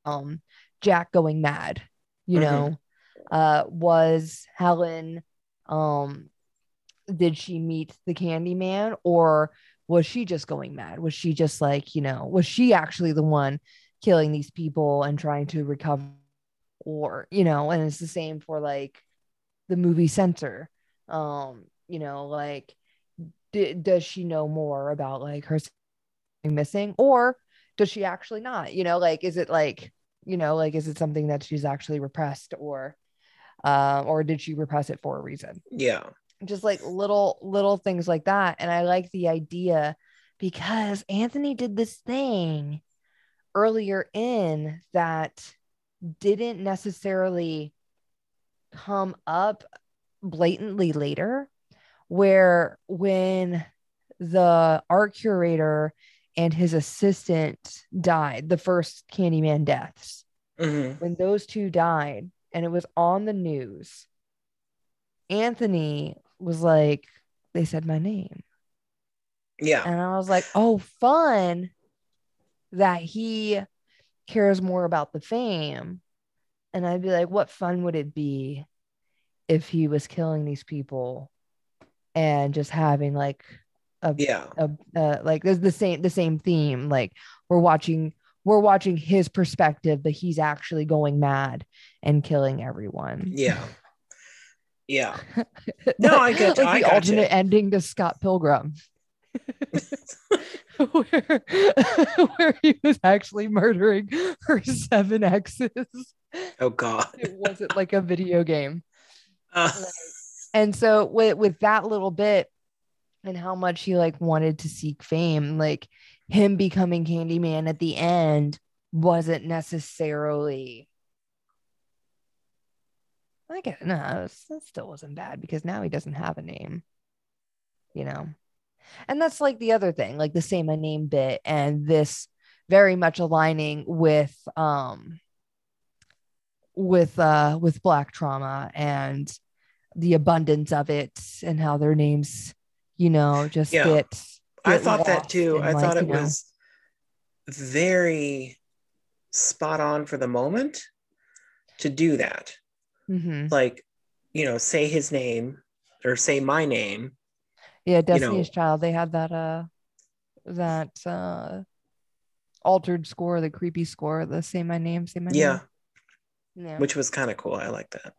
um jack going mad you Mhm. know uh was helen um did she meet the candy man or was she just going mad was she just like you know was she actually the one killing these people and trying to recover or you know and it's the same for like the movie censor um you know like d- does she know more about like her missing or does she actually not you know like is it like you know like is it something that she's actually repressed or uh, or did she repress it for a reason? Yeah, just like little little things like that. And i like the idea because anthony did this thing earlier in that didn't necessarily come up blatantly later where when the art curator and his assistant died the first candyman deaths Mhm. when those two died and it was on the news, Anthony was like, they said my name. yeah, And I was like, oh, fun that he cares more about the fame. And I'd be like, what fun would it be if he was killing these people and just having like a, Yeah. a uh, like there's the same the same theme. Like we're watching we're watching his perspective, but he's actually going mad and killing everyone. Yeah. Yeah. No, I get like I the alternate ending to Scott Pilgrim. where, where he was actually murdering her seven exes. Oh God. It wasn't like a video game. Uh, And so with with that little bit and how much he like wanted to seek fame, like him becoming Candyman at the end wasn't necessarily I guess no, it that still wasn't bad because now he doesn't have a name, you know. And that's like the other thing, like the same my name bit, and this very much aligning with um with uh with black trauma and the abundance of it and how their names, you know, just Yeah. get. I thought that too. I like, thought it you know- was very spot on for the moment to do that. Mhm. Like, you know, say his name or say my name. Yeah, know- Destiny's Child. They had that uh that uh altered score, the creepy score, the say my name, say my Yeah, name. Yeah. which was kind of cool. I like that.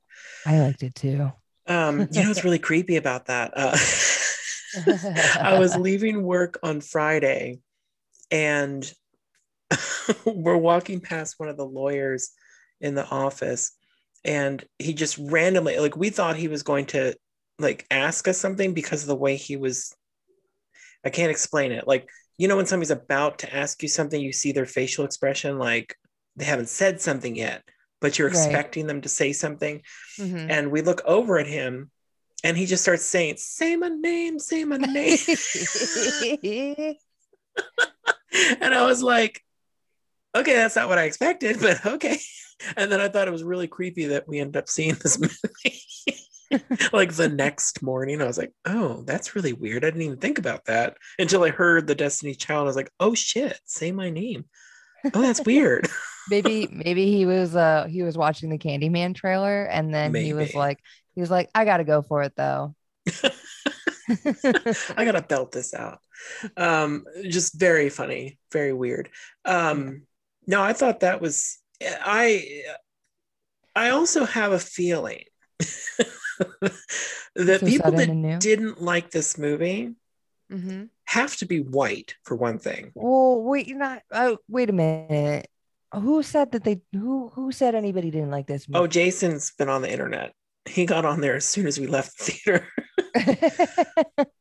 I liked it too. Um, you know what's really creepy about that? Uh, I was leaving work on Friday and we're walking past one of the lawyers in the office and he just randomly like we thought he was going to like ask us something because of the way he was I can't explain it. Like you know when somebody's about to ask you something you see their facial expression like they haven't said something yet but you're Right. expecting them to say something Mhm. and we look over at him and he just starts saying say my name say my name. And i was like okay that's not what i expected but okay. And then i thought it was really creepy that we ended up seeing this movie like the next morning. I was like oh that's really weird. I didn't even think about that until i heard the destiny child. I was like oh shit say my name. Oh that's weird. Maybe maybe he was uh he was watching the Candyman trailer and then he was like he was like I got to go for it though. I gotta belt this out. Um, just very funny, very weird. Um, no, I thought that was I. I also have a feeling that people that didn't like this movie Mhm. have to be white for one thing. Well, wait, you're not. Oh, wait a minute. Who said that they? Who who said anybody didn't like this Oh. Jason's been on the internet. He got on there as soon as we left the theater.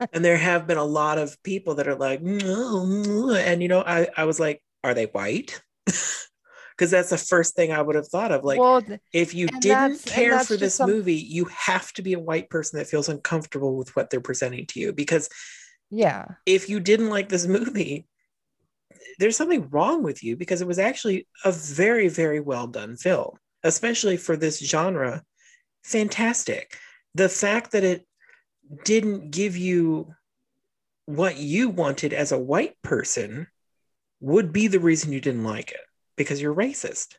and there have been a lot of people that are like, and you know, I, I was like, are they white? Because that's the first thing I would have thought of. Like, well, if you didn't care for this some- movie, you have to be a white person that feels uncomfortable with what they're presenting to you. Because yeah, if you didn't like this movie, there's something wrong with you because it was actually a very, very well done film, especially for this genre. Fantastic. The fact that it didn't give you what you wanted as a white person would be the reason you didn't like it because you're racist.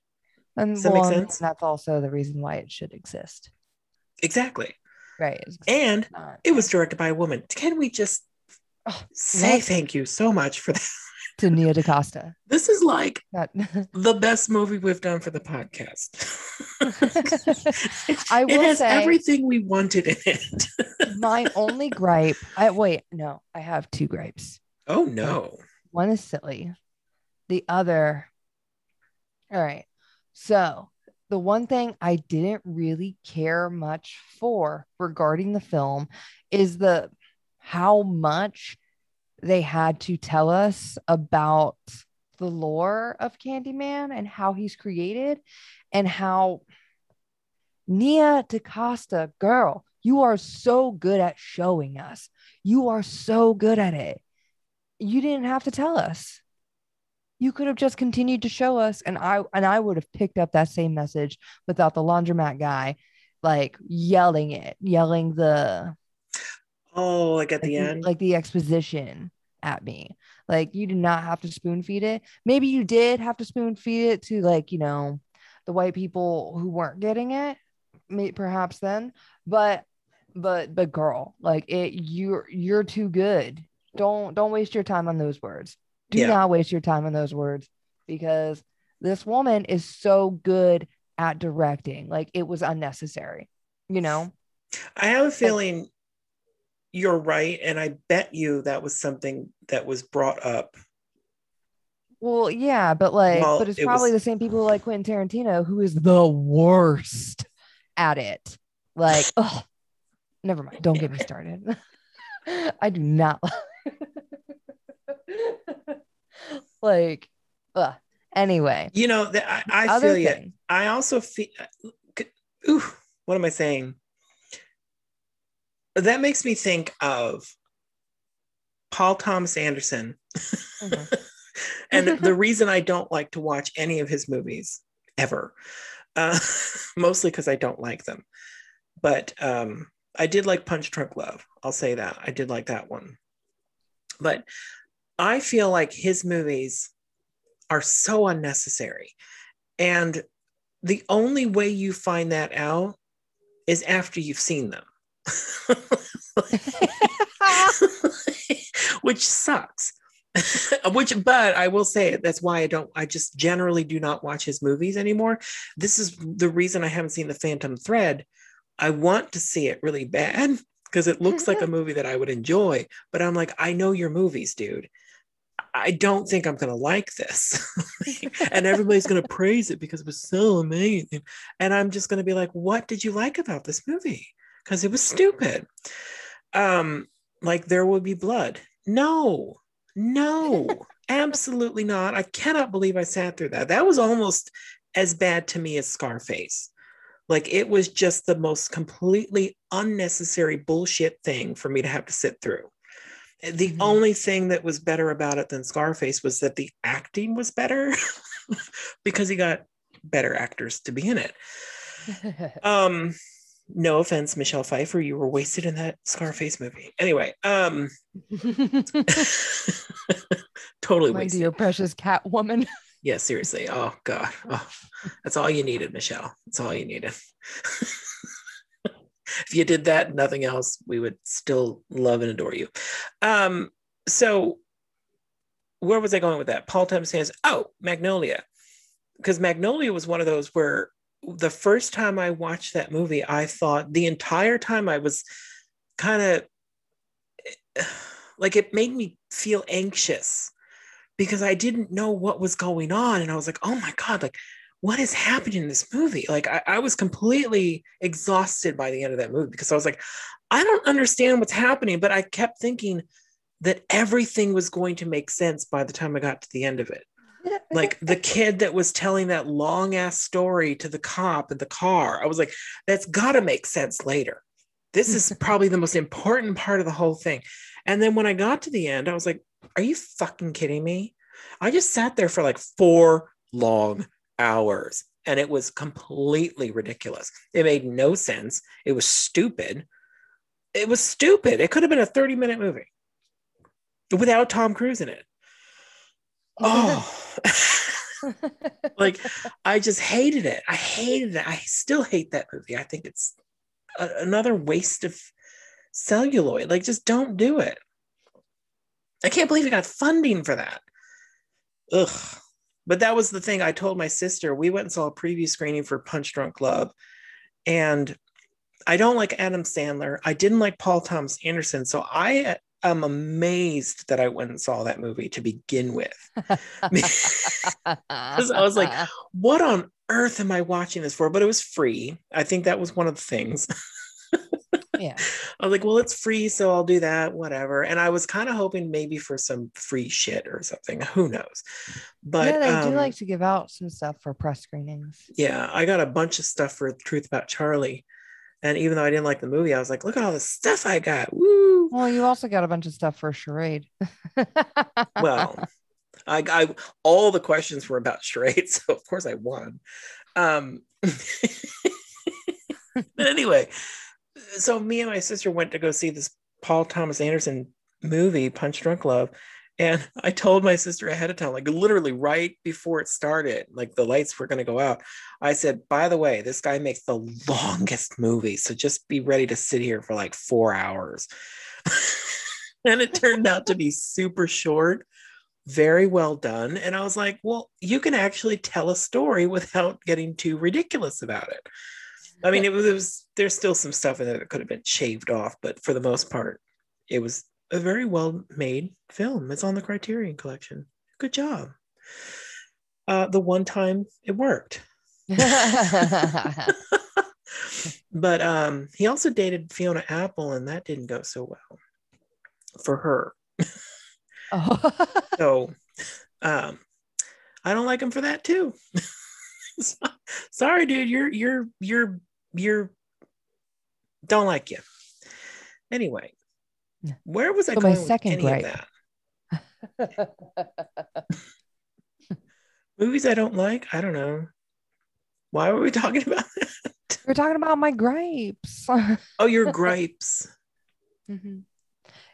and Does that make well, and sense? that's also the reason why it should exist, Exactly. right? And not- it was directed by a woman. Can we just Oh, say thank you so much for that? To Nia DaCosta. This is like the best movie we've done for the podcast. I it has say- everything we wanted in it. My only gripe. I wait. No, I have two gripes. oh no. One is silly. The other. All right. So, the one thing I didn't really care much for regarding the film is the how much they had to tell us about the lore of Candyman and how he's created and how Nia DaCosta, girl, you are so good at showing us. You are so good at it you didn't have to tell us. You could have just continued to show us, and I and I would have picked up that same message without the laundromat guy like yelling it, yelling the Oh, like at like the end. like the exposition at me. Like you did not have to spoon feed it. Maybe you did have to spoon feed it to like, you know, the white people who weren't getting it, perhaps then. But but but girl, like it you're you're too good. don't don't waste your time on those words. Do Yeah. not waste your time on those words because this woman is so good at directing. Like it was unnecessary, you know? I have a feeling you're right, and I bet you that was something that was brought up. Well, yeah, but like, Well, but it's it probably was- the same people like Quentin Tarantino who is the worst at it. Like, oh, never mind. Don't get me started. I do not like. Ugh. Anyway, You know, that I, I feel you. I also feel. Uh, Ooh, what am I saying? That makes me think of Paul Thomas Anderson, Mhm. and the reason I don't like to watch any of his movies ever, uh, mostly because I don't like them. But um, I did like Punch Drunk Love. I'll say that I did like that one. But I feel like his movies are so unnecessary. And the only way you find that out is after you've seen them. Which sucks. Which, but I will say it. That's why I don't, I just generally do not watch his movies anymore. This is the reason I haven't seen The Phantom Thread. I want to see it really bad because it looks like a movie that I would enjoy. But I'm like, I know your movies, dude. I don't think I'm going to like this. and everybody's going to praise it because it was so amazing. And I'm just going to be like, what did you like about this movie? Because it was stupid. Um, like there will be blood. No, no, absolutely not. I cannot believe I sat through that. That was almost as bad to me as Scarface. Like it was just the most completely unnecessary bullshit thing for me to have to sit through. The Mhm. only thing that was better about it than Scarface was that the acting was better because he got better actors to be in it. Um, no offense, Michelle Pfeiffer, you were wasted in that Scarface movie. Anyway, um, totally My wasted. dear precious cat woman. Yeah, seriously. Oh God. Oh, that's all you needed, Michelle. That's all you needed. if you did that, nothing else, we would still love and adore you. Um, so where was I going with that? Paul Thomas Anderson. Oh, Magnolia. Because Magnolia was one of those where the first time I watched that movie, I thought the entire time I was kind of like it made me feel anxious because I didn't know what was going on. And I was like, oh my God, like what is happening in this movie? Like I, I was completely exhausted by the end of that movie because I was like, I don't understand what's happening. But I kept thinking that everything was going to make sense by the time I got to the end of it. Like the kid that was telling that long ass story to the cop in the car, I was like, that's got to make sense later. This is probably the most important part of the whole thing. And then when I got to the end, I was like, are you fucking kidding me? I just sat there for like four long hours and it was completely ridiculous. It made no sense. It was stupid. It was stupid. It could have been a 30 minute movie without Tom Cruise in it. Oh, like I just hated it. I hated it. I still hate that movie. I think it's a, another waste of celluloid. Like, just don't do it. I can't believe you got funding for that. Ugh. But that was the thing. I told my sister we went and saw a preview screening for Punch Drunk Love, and I don't like Adam Sandler. I didn't like Paul Thomas Anderson, so I am amazed that I went and saw that movie to begin with. Because I was like, what on earth am I watching this for? But it was free. I think that was one of the things. yeah. I was like, well, it's free, so I'll do that, whatever. And I was kind of hoping maybe for some free shit or something. Who knows? But yeah, they um, do like to give out some stuff for press screenings. yeah, I got a bunch of stuff for Truth About Charlie. And even though I didn't like the movie, I was like, look at all the stuff I got. Woo. Well, you also got a bunch of stuff for charade. well I, I all the questions were about charade so of course i won um but anyway so me and my sister went to go see this paul thomas anderson movie punch drunk love and i told my sister ahead of time like literally right before it started like the lights were going to go out i said by the way this guy makes the longest movie so just be ready to sit here for like four hours and it turned out to be super short, very well done. And I was like, well, you can actually tell a story without getting too ridiculous about it. I mean, it was, it was there's still some stuff in there that could have been shaved off, but for the most part, it was a very well made film. It's on the Criterion Collection. Good job. Uh, the one time it worked. but um, he also dated Fiona Apple, and that didn't go so well for her. oh. So um, I don't like him for that too. Sorry, dude. You're you're you're you're don't like you. Anyway, where was I So my going with second any gripe. of that? Movies I don't like. I don't know. Why were we talking about that? We're talking about my gripes. Oh, your gripes. Mhm.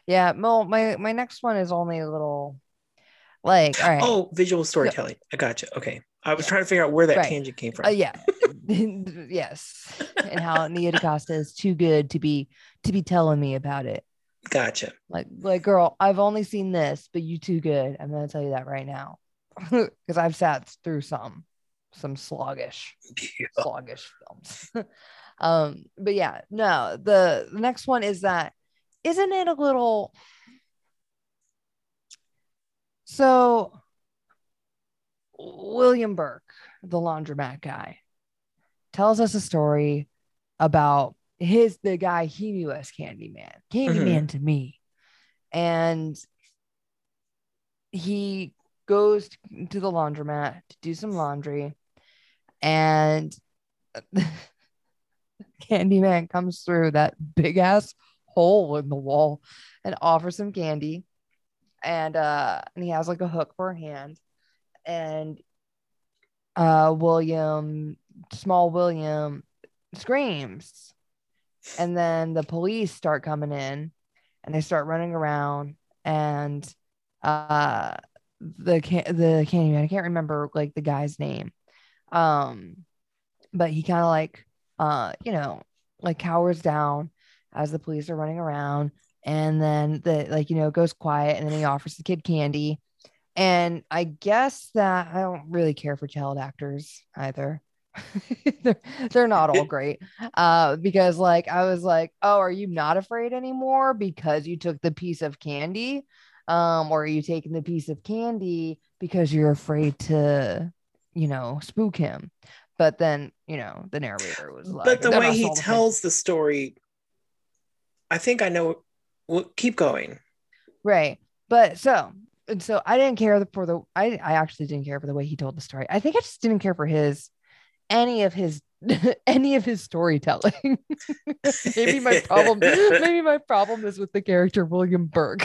Yeah, well, my my next one is only a little like all right. Oh, visual storytelling. I gotcha. Okay. I was trying to figure out where that Right. tangent came from. Uh, yeah, yes, and how Nia DaCosta is too good to be to be telling me about it. Gotcha. Like, like, girl, I've only seen this, but you too good. I'm gonna tell you that right now, because I've sat through some some sluggish Yeah. sluggish films. um, but yeah, no, the, the next one is that isn't it a little so William Burke, the laundromat guy, tells us a story about his the guy he knew as Candyman, Candyman to me. And he goes to the laundromat to do some laundry and Candyman comes through that big ass hole in the wall and offers some candy. And uh and he has like a hook for a hand. And uh William, small William screams. And then the police start coming in and they start running around and uh the can the Candyman, I can't remember like the guy's name. Um but he kind of like uh you know like cowers down as the police are running around. And then the like you know goes quiet and then he offers the kid candy. And i guess that i don't really care for child actors either they're, they're not all great uh because like i was like oh are you not afraid anymore because you took the piece of candy um or are you taking the piece of candy because you're afraid to you know spook him but then you know the narrator was like but the way he all the same." tells the story, I think I know. Well, keep going. right but so and so i didn't care for the i i actually didn't care for the way he told the story i think i just didn't care for his any of his any of his storytelling maybe my problem maybe my problem is with the character william burke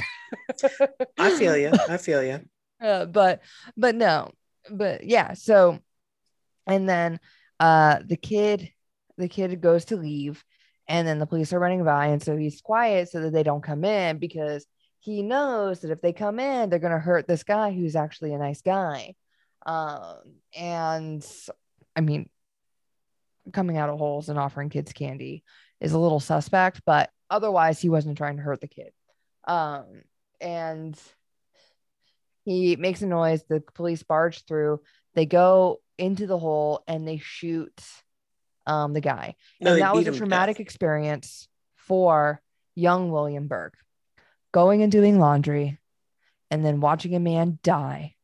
I feel you. I feel you. uh, but but no but yeah so and then uh the kid the kid goes to leave and then the police are running by and so he's quiet so that they don't come in because he knows that if they come in they're going to hurt this guy who's actually a nice guy um and i mean coming out of holes and offering kids candy is a little suspect but otherwise he wasn't trying to hurt the kid. Um and he makes a noise. The police barge through. They go into the hole and they shoot um the guy. No, and that was a traumatic experience for young william burke. Going and doing laundry and then watching a man die.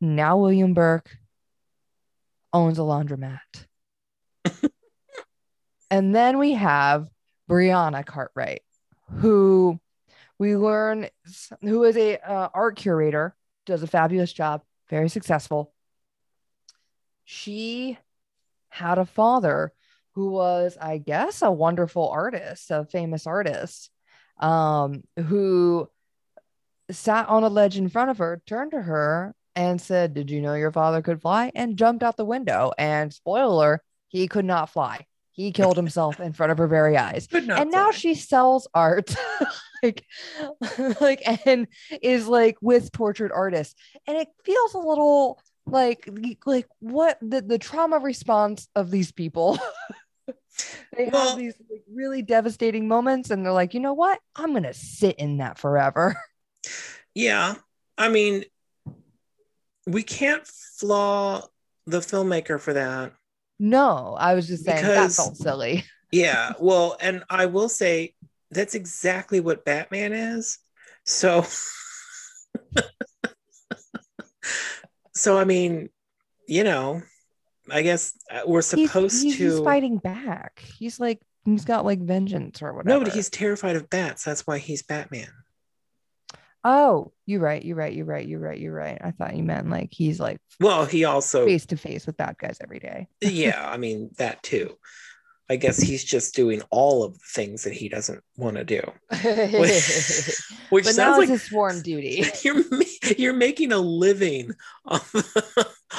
Now william burke owns a laundromat. And then we have brianna cartwright who we learn who is a uh, art curator does a fabulous job very successful. She had a father who was i guess a wonderful artist a famous artist um who sat on a ledge in front of her turned to her and said did you know your father could fly and jumped out the window and spoiler he could not fly he killed himself in front of her very eyes and now she sells art like like and is like with tortured artists and it feels a little like like what the, the trauma response of these people They Well- have these like, really devastating moments, and they're like, you know what? I'm gonna sit in that forever. Yeah. I mean, we can't flaw the filmmaker for that. No, I was just saying that Because- felt silly. Yeah. Well, and I will say that's exactly what Batman is. So, so I mean, you know, I guess uh, we're He's, supposed he's, to. he's fighting back. He's like he's got like vengeance or whatever. no, but he's terrified of bats. That's why he's Batman. Oh, you're right. You're right. You're right. You're right. You're right. I thought you meant like he's like Well, he also, face to face with bad guys every day. yeah, I mean, that too. I guess he's just doing all of the things that he doesn't want to do, which but now sounds like his sworn duty. you're you're making a living off,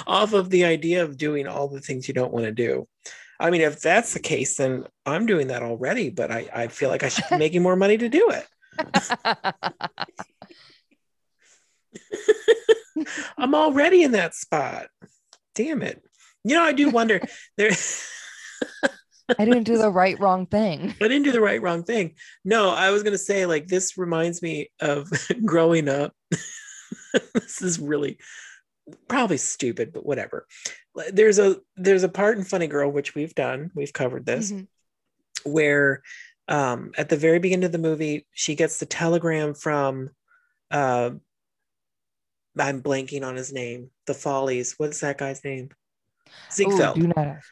off of the idea of doing all the things you don't want to do. I mean, if that's the case, then I'm doing that already, but I, I feel like I should be making more money to do it. I'm already in that spot. Damn it. You know, I do wonder there I didn't do the right wrong thing. I didn't do the right wrong thing. No, I was gonna say like this reminds me of growing up. this is really probably stupid, but whatever. There's a there's a part in Funny Girl which we've done. We've covered this Mhm. where um, at the very beginning of the movie she gets the telegram from uh, I'm blanking on his name. The Follies. What's that guy's name? Ooh, Ziegfeld do not ask.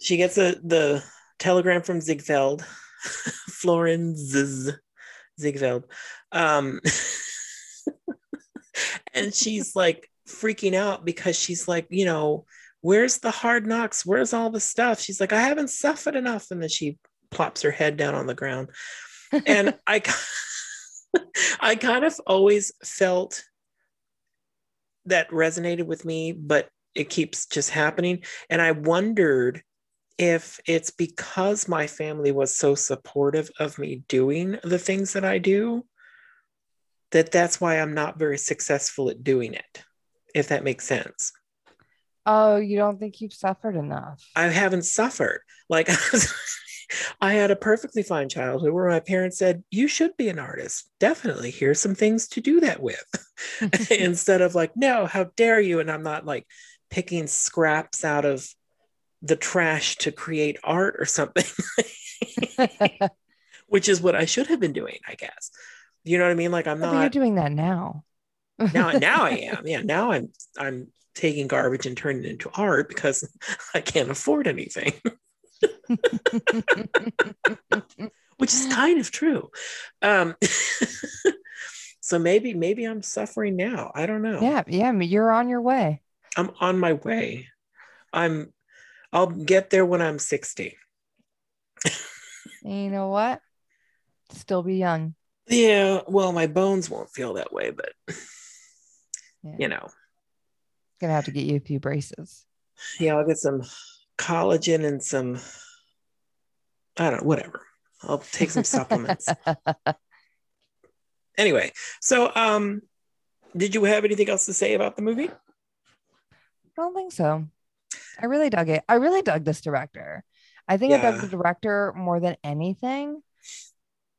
she gets a the telegram from Ziegfeld, Florenz Ziegfeld, um, and she's like freaking out because she's like, you know, where's the hard knocks? Where's all the stuff? She's like, I haven't suffered enough, and then she plops her head down on the ground, and I, I kind of always felt that resonated with me, but it keeps just happening. And I wondered if it's because my family was so supportive of me doing the things that I do, that that's why I'm not very successful at doing it, if that makes sense. Oh, you don't think you've suffered enough? I haven't suffered. Like I had a perfectly fine childhood where my parents said, You should be an artist. Definitely. Here's some things to do that with. Instead of like, No, how dare you? And I'm not like picking scraps out of the trash to create art or something, which is what I should have been doing, I guess. You know what I mean? Like I'm think you're not doing that now. now now I am. Yeah, now I'm I'm taking garbage and turning it into art because I can't afford anything. which is kind of true. Um, so maybe maybe I'm suffering now. I don't know. yeah, yeah. You're on your way. I'm on my way. I'm I'll get there when I'm 60. You know what? Still be young. Yeah, well, my bones won't feel that way, but Yeah. you know, Gonna have to get you a few braces. yeah, I'll get some collagen and some I don't know, whatever. I'll take some supplements. Anyway, so um did you have anything else to say about the movie? I don't think so. I really dug it. I really dug this director. I think I dug the director more than anything.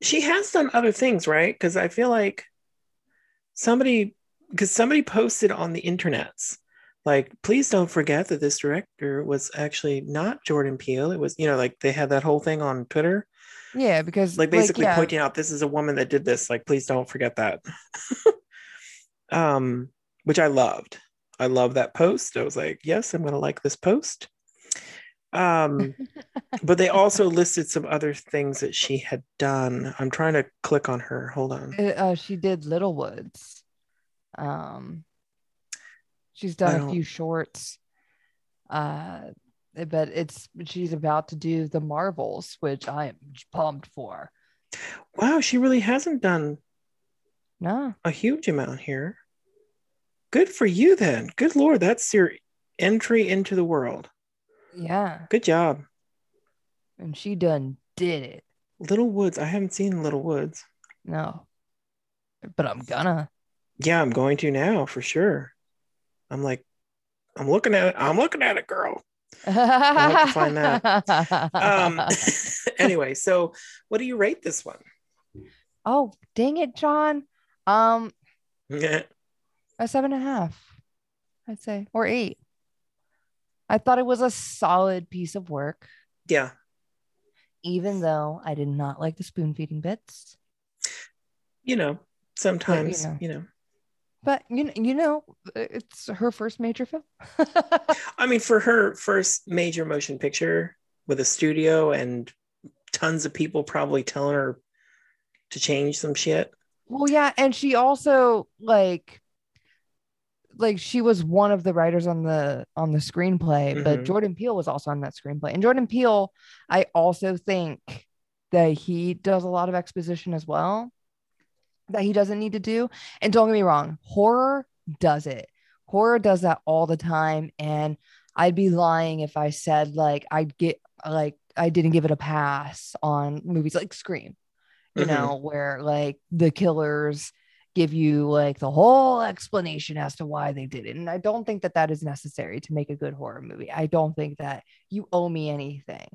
she has done other things, right? Because I feel like somebody, because somebody posted on the internets, like, please don't forget that this director was actually not Jordan Peele. It was, you know, like they had that whole thing on Twitter, Yeah, because like basically yeah, pointing out this is a woman that did this. Like, please don't forget that. um, which I loved. I love that post. I was like, yes, I'm gonna like this post. Um, but they also listed some other things that she had done. I'm trying to click on her. Hold on. uh, uh, she did Little Woods. Um, she's done a few shorts. Uh, but it's she's about to do the Marvels, which I am pumped for. Wow, she really hasn't done No, a huge amount here. Good for you then. Good lord, that's your entry into the world. yeah, Good job. and she done did it. Little Woods. I haven't seen Little Woods. No, but I'm gonna. Yeah, I'm going to now for sure. I'm like, I'm looking at it. I'm looking at it, girl. have to find that. Um, anyway, so what do you rate this one? oh, dang it, John. Um, Yeah. a seven and a half, I'd say, or eight. I thought it was a solid piece of work, Yeah. even though I did not like the spoon feeding bits. You know, sometimes, know. you know. But you know, you know, it's her first major film. I mean, for her first major motion picture with a studio and tons of people probably telling her to change some shit. well, yeah, and she also like, like she was one of the writers on the on the screenplay, but Mhm. Jordan Peele was also on that screenplay. And Jordan Peele, I also think that he does a lot of exposition as well that he doesn't need to do. And don't get me wrong, horror does it. Horror does that all the time. And I'd be lying if I said like I'd get like I didn't give it a pass on movies like Scream, you Mhm. know, where like the killers give you like the whole explanation as to why they did it. And I don't think that that is necessary to make a good horror movie. I don't think that you owe me anything,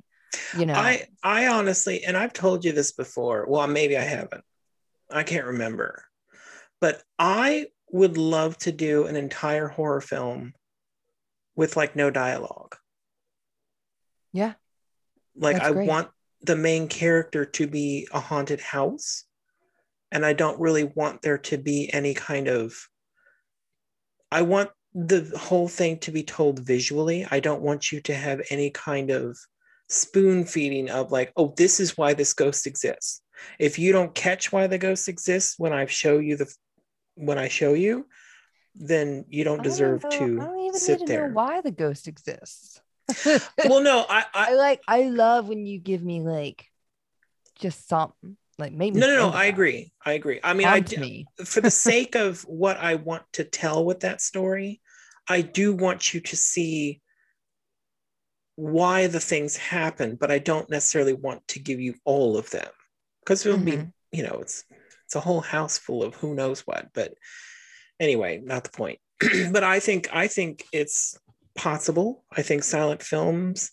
you know. I I honestly, and I've told you this before. Well, maybe I haven't. I can't remember. But I would love to do an entire horror film with like no dialogue. Yeah. Like That's I great. want the main character to be a haunted house. And I don't really want there to be any kind of I want the whole thing to be told visually. I don't want you to have any kind of spoon feeding of like, oh, this is why this ghost exists. If you don't catch why the ghost exists when I show you the when I show you, then you don't oh, I deserve I to don't even sit need to there. know why the ghost exists. well, no, I, I I like I love when you give me like just something like maybe no, no, no. I agree. I agree. I mean, I me. for the sake of what I want to tell with that story, I do want you to see why the things happen, but I don't necessarily want to give you all of them because it'll be, Mhm. you know, it's it's a whole house full of who knows what. But anyway, not the point. but I think I think it's possible. I think silent films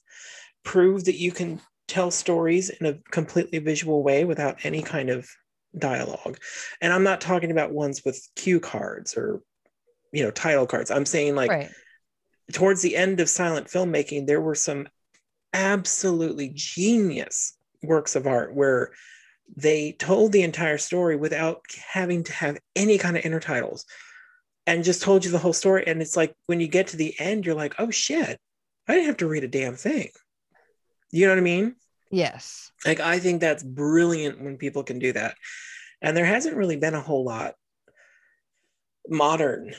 prove that you can tell stories in a completely visual way without any kind of dialogue. And I'm not talking about ones with cue cards or you know title cards. I'm saying like right. towards the end of silent filmmaking, there were some absolutely genius works of art where they told the entire story without having to have any kind of intertitles and just told you the whole story. And it's like when you get to the end, you're like, oh shit, I didn't have to read a damn thing. You know what I mean? Yes. Like, I think that's brilliant when people can do that. And there hasn't really been a whole lot modern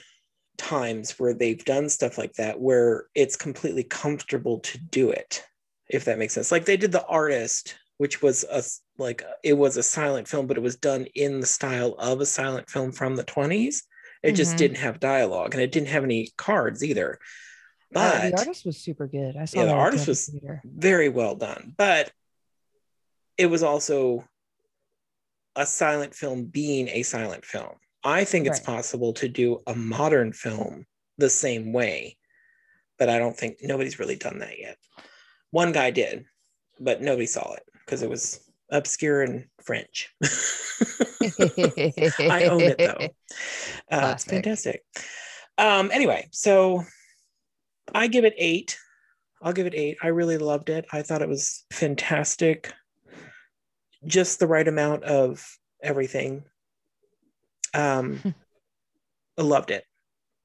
times where they've done stuff like that where it's completely comfortable to do it if that makes sense like they did the artist which was a like it was a silent film but it was done in the style of a silent film from the 20s it just Mhm. didn't have dialogue and it didn't have any cards either Uh, but the artist was super good. I saw Yeah, the artist was- Theater. very well done but it was also a silent film being a silent film i think it's Right. possible to do a modern film the same way but i don't think nobody's really done that yet one guy did but nobody saw it because it was obscure and french. I own it though. Uh, it's fantastic. Um anyway so i give it eight. I'll give it eight. I really loved it. I thought it was fantastic. Just the right amount of everything. Um i loved it.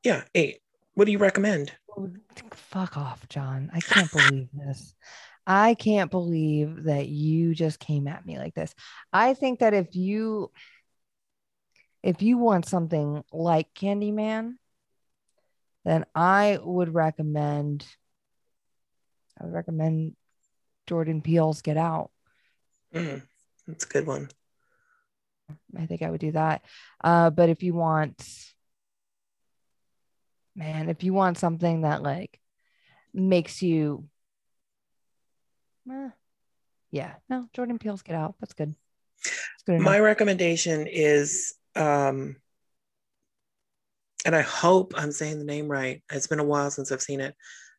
Yeah eight. What do you recommend? Oh, Fuck off, John. I can't believe this. I can't believe that you just came at me like this. I think that if you if you want something like Candyman, then I would recommend I would recommend Jordan Peele's Get Out. Mm, that's a good one I think I would do that. Uh, but if you want, man, if you want something that like makes you, eh, yeah, no, Jordan Peele's Get Out. That's good. That's good my recommendation is um and i hope i'm saying the name right it's been a while since i've seen it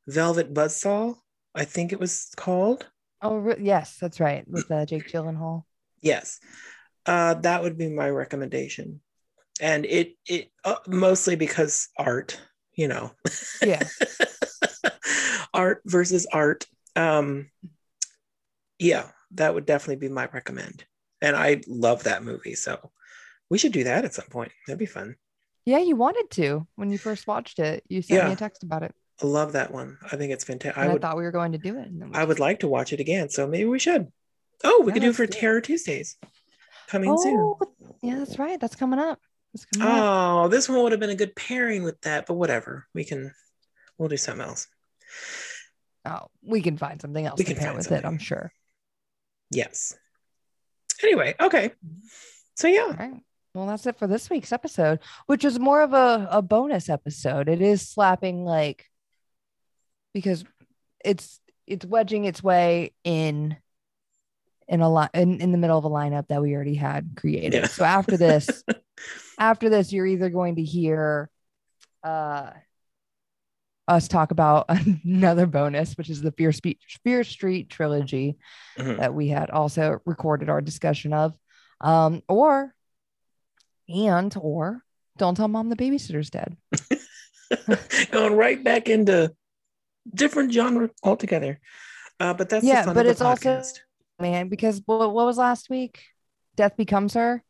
velvet buzzsaw I think it was called. Oh, yes, that's right. With uh, Jake Gyllenhaal. Yes, uh, that would be my recommendation, and it it uh, mostly because art, you know. Yeah. art versus art. Um, yeah, that would definitely be my recommend, and I love that movie. So we should do that at some point. That'd be fun. Yeah, you wanted to when you first watched it. You sent me a text about it. I love that one. I think it's fantastic. I I, thought we were going to do it. And then we I would like to watch it again. So maybe we should. Oh, we Yeah, could do it for do it. Terror Tuesdays coming soon. Oh, yeah, that's right. That's coming up. That's coming up. Oh, this one would have been a good pairing with that, but whatever. We can we'll do something else. Oh, we can find something else We to pair with it. I'm sure. Yes. Anyway, okay. So yeah. All right. Well, that's it for this week's episode, which is more of a, a bonus episode. It is slapping like because it's it's wedging its way in in a line in, in the middle of a lineup that we already had created. Yeah. So after this, after this, you're either going to hear uh us talk about another bonus, which is the Fear, Spe- Fear Street trilogy Mhm. that we had also recorded our discussion of. Um, or and or don't tell mom the babysitter's dead. Going right back into different genre altogether. Uh, but that's Yeah, but it's the also- Man, because what, what was last week? Death becomes her.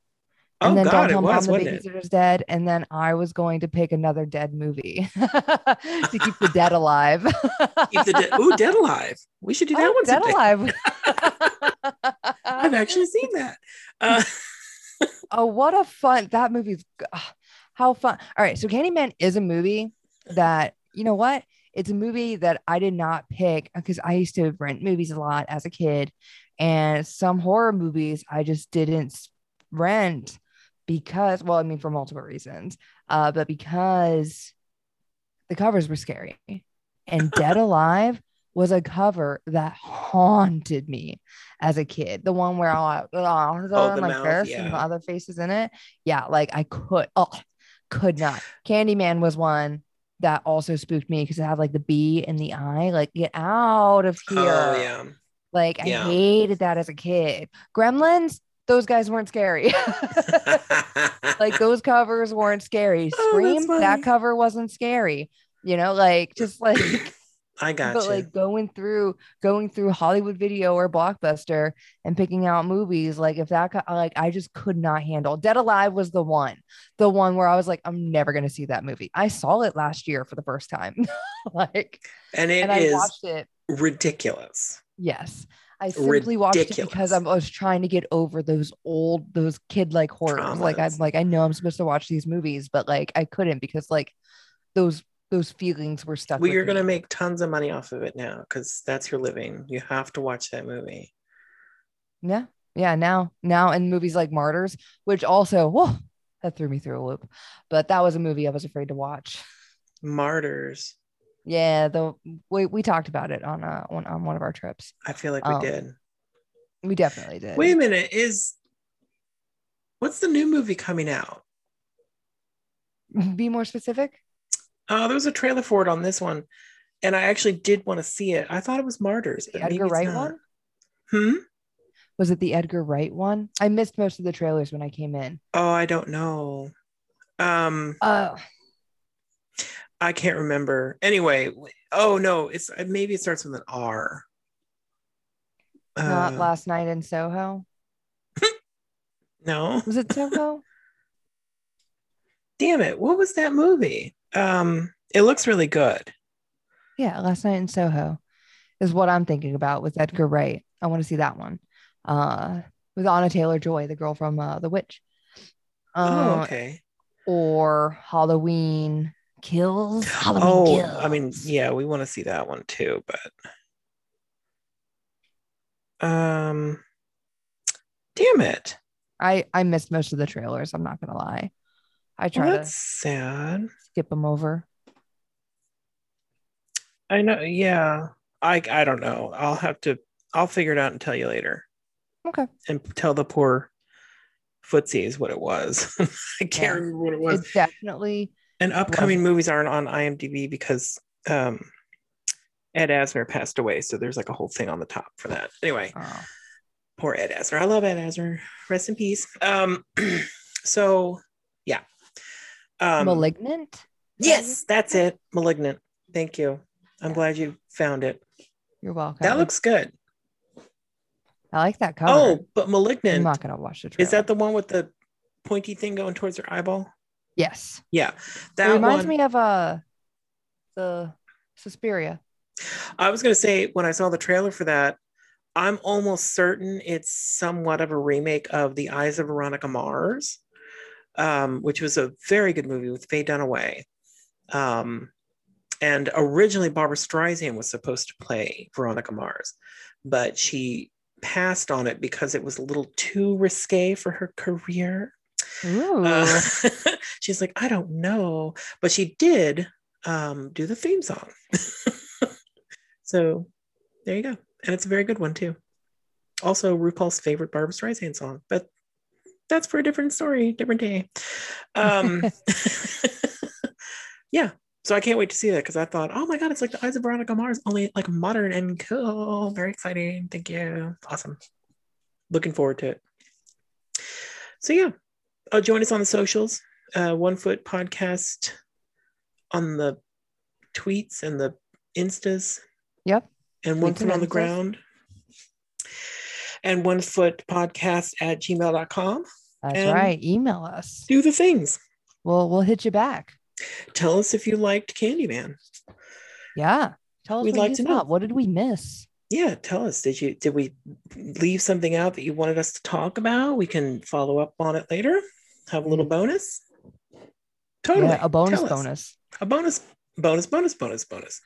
Oh And then God, don't it tell mom the it? babysitter's dead. And then I was going to pick another dead movie to keep the dead alive. Keep the de- Ooh, Dead Alive. We should do that Oh, one dead someday. alive. I've actually seen that. Uh, Oh, what a fun that movie's ah, how fun. All right, so Candyman is a movie that you know what? It's a movie that I did not pick because I used to rent movies a lot as a kid, and some horror movies I just didn't rent because, well, I mean, for multiple reasons, uh, but because the covers were scary, and Dead Alive was a cover that haunted me as a kid. The one where I oh, the my mouth, face and the other faces in it. Yeah, like I could oh could not. Candyman was one that also spooked me because it had like the bee in the eye. Like, get out of here. oh yeah. Like I Yeah. hated that as a kid. Gremlins, those guys weren't scary. like those covers weren't scary. Oh, Scream, funny. that cover wasn't scary. You know, like just like I got but you. like going through going through Hollywood Video or Blockbuster and picking out movies, like if that like I just could not handle. Dead Alive was the one, the one where I was like, I'm never gonna see that movie. I saw it last year for the first time, like, and it and I watched it. ridiculous. Yes, I simply watched it because Ridiculous. I was trying to get over those old, those kid like horrors. Like I'm like I know I'm supposed to watch these movies, but like I couldn't because like those those feelings were stuck. Well, you're me. gonna make tons of money off of it now because that's your living. You have to watch that movie. Yeah. Yeah. Now, now in movies like Martyrs, which also, whoa, that threw me through a loop. But that was a movie I was afraid to watch. Martyrs. Yeah. Though we, we talked about it on, uh, on, on one of our trips. I feel like we Oh. did. We definitely did. Wait a minute. Is what's the new movie coming out? Be more specific. Uh, there was a trailer for it on this one, and I actually did want to see it. I thought it was Martyrs. The Edgar Wright not. one? Hmm. Was it the Edgar Wright one? I missed most of the trailers when I came in. Oh, I don't know. Um, Uh, I can't remember. Anyway, oh no, it's maybe it starts with an R. not Uh, last night in Soho. no. Was it Soho? Damn it! What was that movie? Um, it looks really good. yeah. Last night in Soho is what I'm thinking about with Edgar Wright. I want to see that one. Uh, with Anya Taylor-Joy, the girl from uh, The Witch. oh, Uh, okay. or Halloween Kills. Halloween Oh, Kills. I mean, yeah, we want to see that one too, but um, damn it! I I missed most of the trailers. I'm not gonna lie. I Well, try to sad. skip them over. I know. Yeah, I I don't know. I'll have to. I'll figure it out and tell you later, Okay. and tell the poor footsies what it was. I can't Yeah. remember what it was. It definitely and upcoming movies aren't on IMDb because um, Ed Asner passed away, so there's like a whole thing on the top for that. Anyway, Oh. poor Ed Asner. I love Ed Asner. Rest in peace. Um, so yeah. Um, Malignant. Yes, that's it. Malignant. Thank you. I'm glad you found it. You're welcome. That looks good. I like that cover. Oh, but malignant. I'm not gonna watch the trailer. is that the one with the pointy thing going towards her eyeball? Yes. Yeah, It that reminds one. me of uh the Suspiria. I was gonna say when I saw the trailer for that, I'm almost certain it's somewhat of a remake of The Eyes of Veronica Mars, um, which was a very good movie with Faye Dunaway. Um, and originally Barbra Streisand was supposed to play Veronica Mars, but she passed on it because it was a little too risque for her career. Ooh. Uh, she's like, I don't know, but she did um, do the theme song. so there you go, and it's a very good one too. Also, RuPaul's favorite Barbra Streisand song, but that's for a different story, different day. Um, yeah, so I can't wait to see that because I thought, oh my god, it's like the Eyes of Veronica Mars, only like modern and cool. Very exciting. Thank you. Awesome. Looking forward to it. So yeah, uh, join us on the socials. Uh, One Foot Podcast on the tweets and the instas. Yep. And One Foot on the ground. And One Foot Podcast at gmail.com. That's right. Email us. Do the things. We'll we'll hit you back. Tell us if you liked Candyman. Yeah. Tell us We'd like you to know. What did we miss? Yeah, tell us. Did you did we leave something out that you wanted us to talk about? We can follow up on it later. Have a little mm-hmm. bonus. Totally. Yeah, a bonus bonus. A bonus, bonus, bonus, bonus, bonus,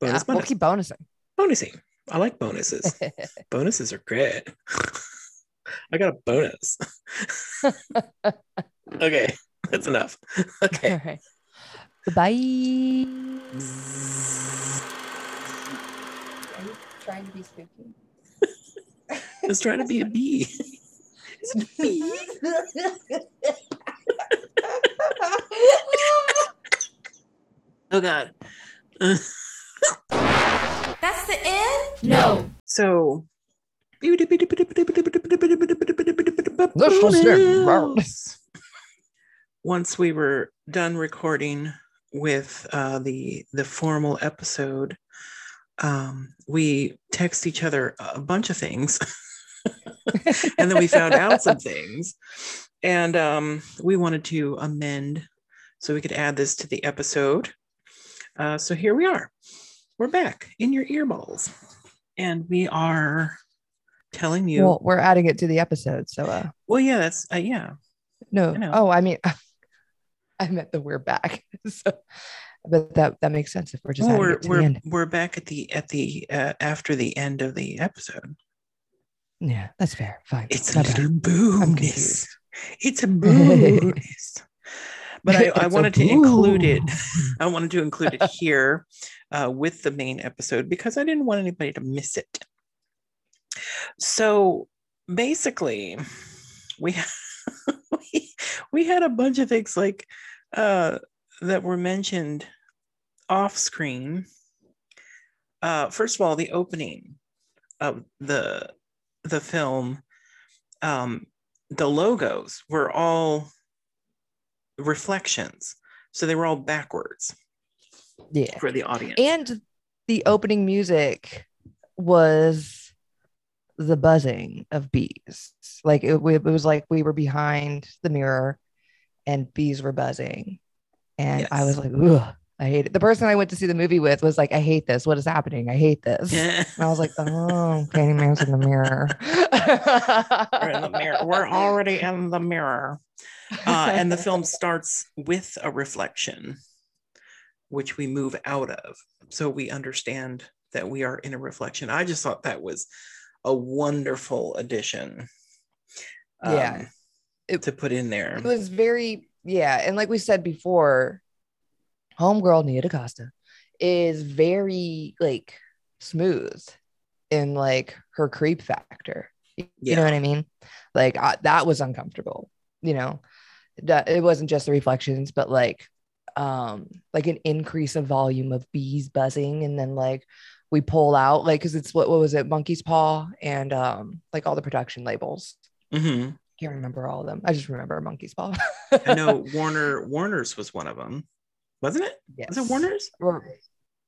Yeah, bonus, we'll keep bonusing. bonusing. I like bonuses. bonuses are great. I got a bonus. okay, that's enough. Okay. All right. Bye. Are trying to be spooky? I was trying to be a bee. Is it a bee? Oh God. That's the end? No. So. Bonus. Once we were done recording with uh, the the formal episode, um, we text each other a bunch of things, and then we found out some things, and um, we wanted to amend so we could add this to the episode. Uh, so here we are. We're back in your earballs, and we are telling you. Well, we're adding it to the episode. So uh Well, yeah, that's uh, yeah. no. I. Oh, I mean I meant the we're back. so but that that makes sense if we're just Well, we're we're the end. we're back at the at the uh, after the end of the episode. Yeah, that's fair. Fine. It's a My little. It's a bonus. But I, I wanted to include it. I wanted to include it here uh, with the main episode because I didn't want anybody to miss it. So basically, we we, we had a bunch of things like uh, that were mentioned off screen. Uh, first of all, the opening of the the film, um, the logos were all reflections, so they were all backwards Yeah. for the audience. And the opening music was the buzzing of bees. Like it, it was like we were behind the mirror and bees were buzzing. And I was like, Ugh, I hate it. The person I went to see the movie with was like, I hate this. What is happening? I hate this. Yeah. And I was like, oh, Candyman's in the mirror. We're in the mirror. We're already in the mirror. Uh, and the film starts with a reflection, which we move out of. So we understand that we are in a reflection. I just thought that was a wonderful addition. Yeah. um, It- to put in there. it was very yeah and like we said before homegirl nia dacosta is very like smooth in like her creep factor. You, you know what i mean? Like I, that was uncomfortable you know? That it wasn't just the reflections but like um like an increase of volume of bees buzzing and then like we pull out like because it's what, what was it? Monkey's paw and um like all the production labels. Hmm can't remember all of them i just remember monkey's paw I know Warner Warner's was one of them, wasn't it? yes. Was it Warner's? Or-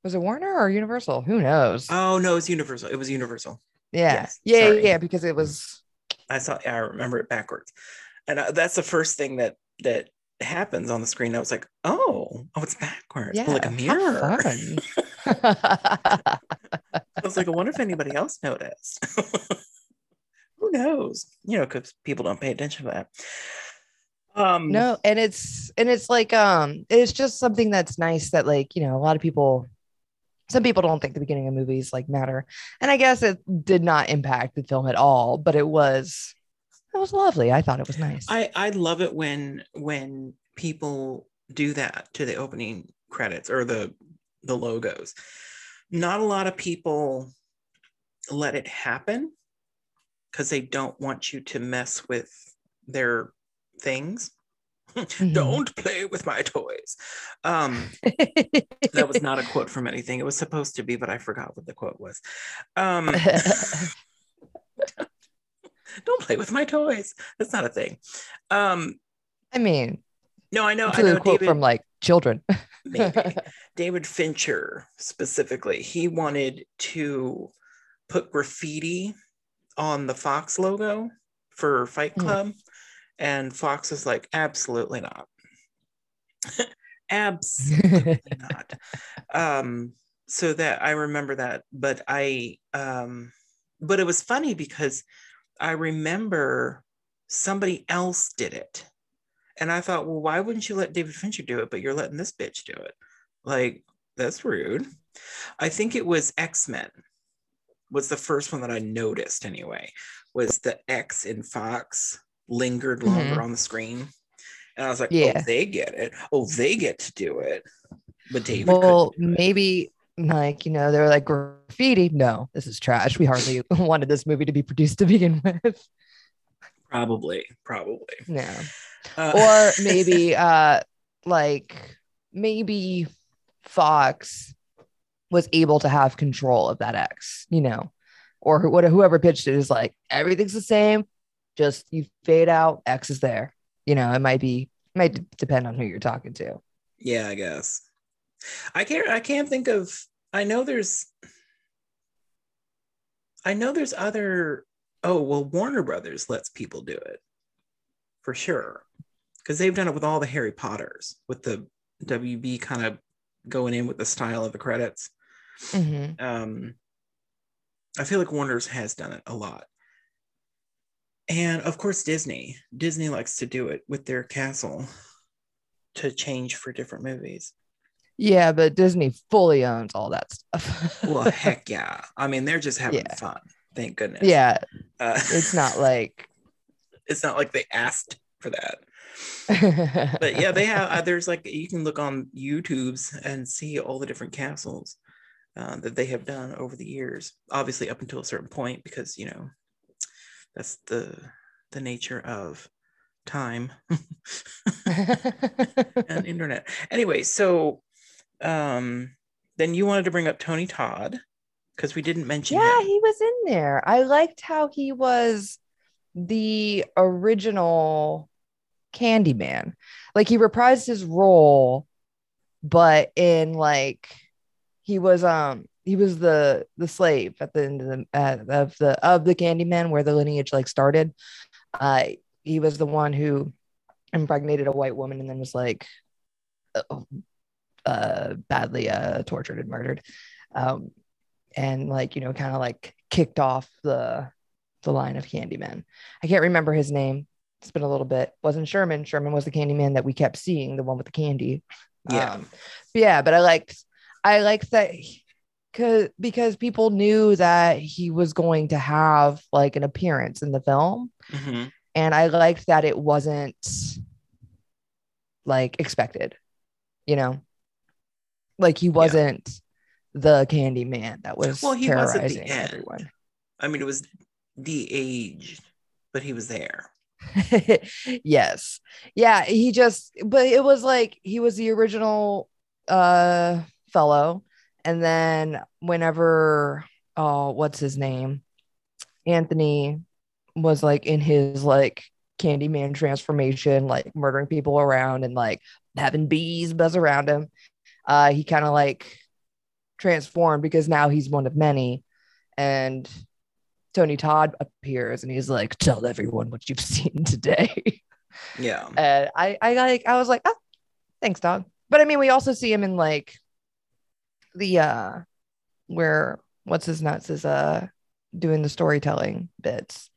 was it warner or universal who knows Oh no, it's Universal. It was Universal. yeah yes, yeah sorry. yeah because it was I saw. I remember it backwards, and uh, that's the first thing that that happens on the screen. I was like, oh, oh, it's backwards. yeah like a mirror. I was like, I wonder if anybody else noticed. Who knows? You know, because people don't pay attention to that. Um, no and it's and it's like um it's just something that's nice that like you know a lot of people some people don't think the beginning of movies like matter and i guess it did not impact the film at all but it was it was lovely i thought it was nice I I love it when when people do that to the opening credits or the the logos. Not a lot of people let it happen because they don't want you to mess with their things. Mhm. Don't play with my toys. Um, that was not a quote from anything. It was supposed to be, but I forgot what the quote was. Um, don't play with my toys. That's not a thing. Um, i mean no, I know. I a know. quote David, from like children maybe. David Fincher specifically, he wanted to put graffiti on the Fox logo for Fight Mm. Club, and Fox is like, absolutely not. absolutely not. Um, so that I remember that, but I, um, but it was funny because I remember somebody else did it. And I thought, well, why wouldn't you let David Fincher do it, but you're letting this bitch do it? Like, that's rude. I think it was X-Men was the first one that I noticed anyway, was the X in Fox lingered longer on the screen. And I was like, Mm-hmm. Yeah. oh, they get it. Oh, they get to do it. But David well couldn't do it. maybe like you know they're like graffiti no this is trash we hardly wanted this movie to be produced to begin with probably, probably. no Uh, or maybe uh like maybe fox was able to have control of that x you know or what whoever pitched it is like everything's the same just you fade out x is there you know it might be might d- depend on who you're talking to yeah, I guess. I can't I can't think of I know there's I know there's other oh well Warner Brothers lets people do it for sure. Because they've done it with all the Harry Potters, with the WB kind of going in with the style of the credits. Mhm. Um I feel like Warner's has done it a lot. And of course Disney. Disney likes to do it with their castle to change for different movies. yeah but disney fully owns all that stuff Well, heck yeah. I mean, they're just having Yeah. fun. Thank goodness. yeah Uh, it's not like it's not like they asked for that. But yeah, they have, uh, there's like, you can look on YouTube's and see all the different castles uh, that they have done over the years. Obviously, up until a certain point, because, you know, that's the the nature of time and internet. Anyway, so um then you wanted to bring up Tony Todd because we didn't mention yeah, him. he was in there. I liked how he was the original Candyman. Like he reprised his role, but in like he was um he was the the slave at the end of the uh, of the of the Candyman where the lineage like started. Uh, he was the one who impregnated a white woman and then was like uh, badly uh tortured and murdered. Um, and like you know kind of like kicked off the the line of Candyman. I can't remember his name. It's been a little bit. Wasn't Sherman? Sherman was the Candyman that we kept seeing, the one with the candy. Yeah. Um, yeah, but I liked I liked that because because people knew that he was going to have like an appearance in the film, Mhm. and I liked that it wasn't like expected, you know, like he wasn't the candy man that was Well, he was terrorizing end. everyone. I mean, it was de-aged, but he was there. yes. Yeah, he just but it was like he was the original uh fellow. And then whenever oh what's his name? Anthony was like in his like candyman transformation like murdering people around and like having bees buzz around him uh he kind of like transformed because now he's one of many. And tony todd appears and he's like tell everyone what you've seen today. Yeah. and i i like i was like oh, thanks dog. But i mean we also see him in like the uh where what's his nuts is uh doing the storytelling bits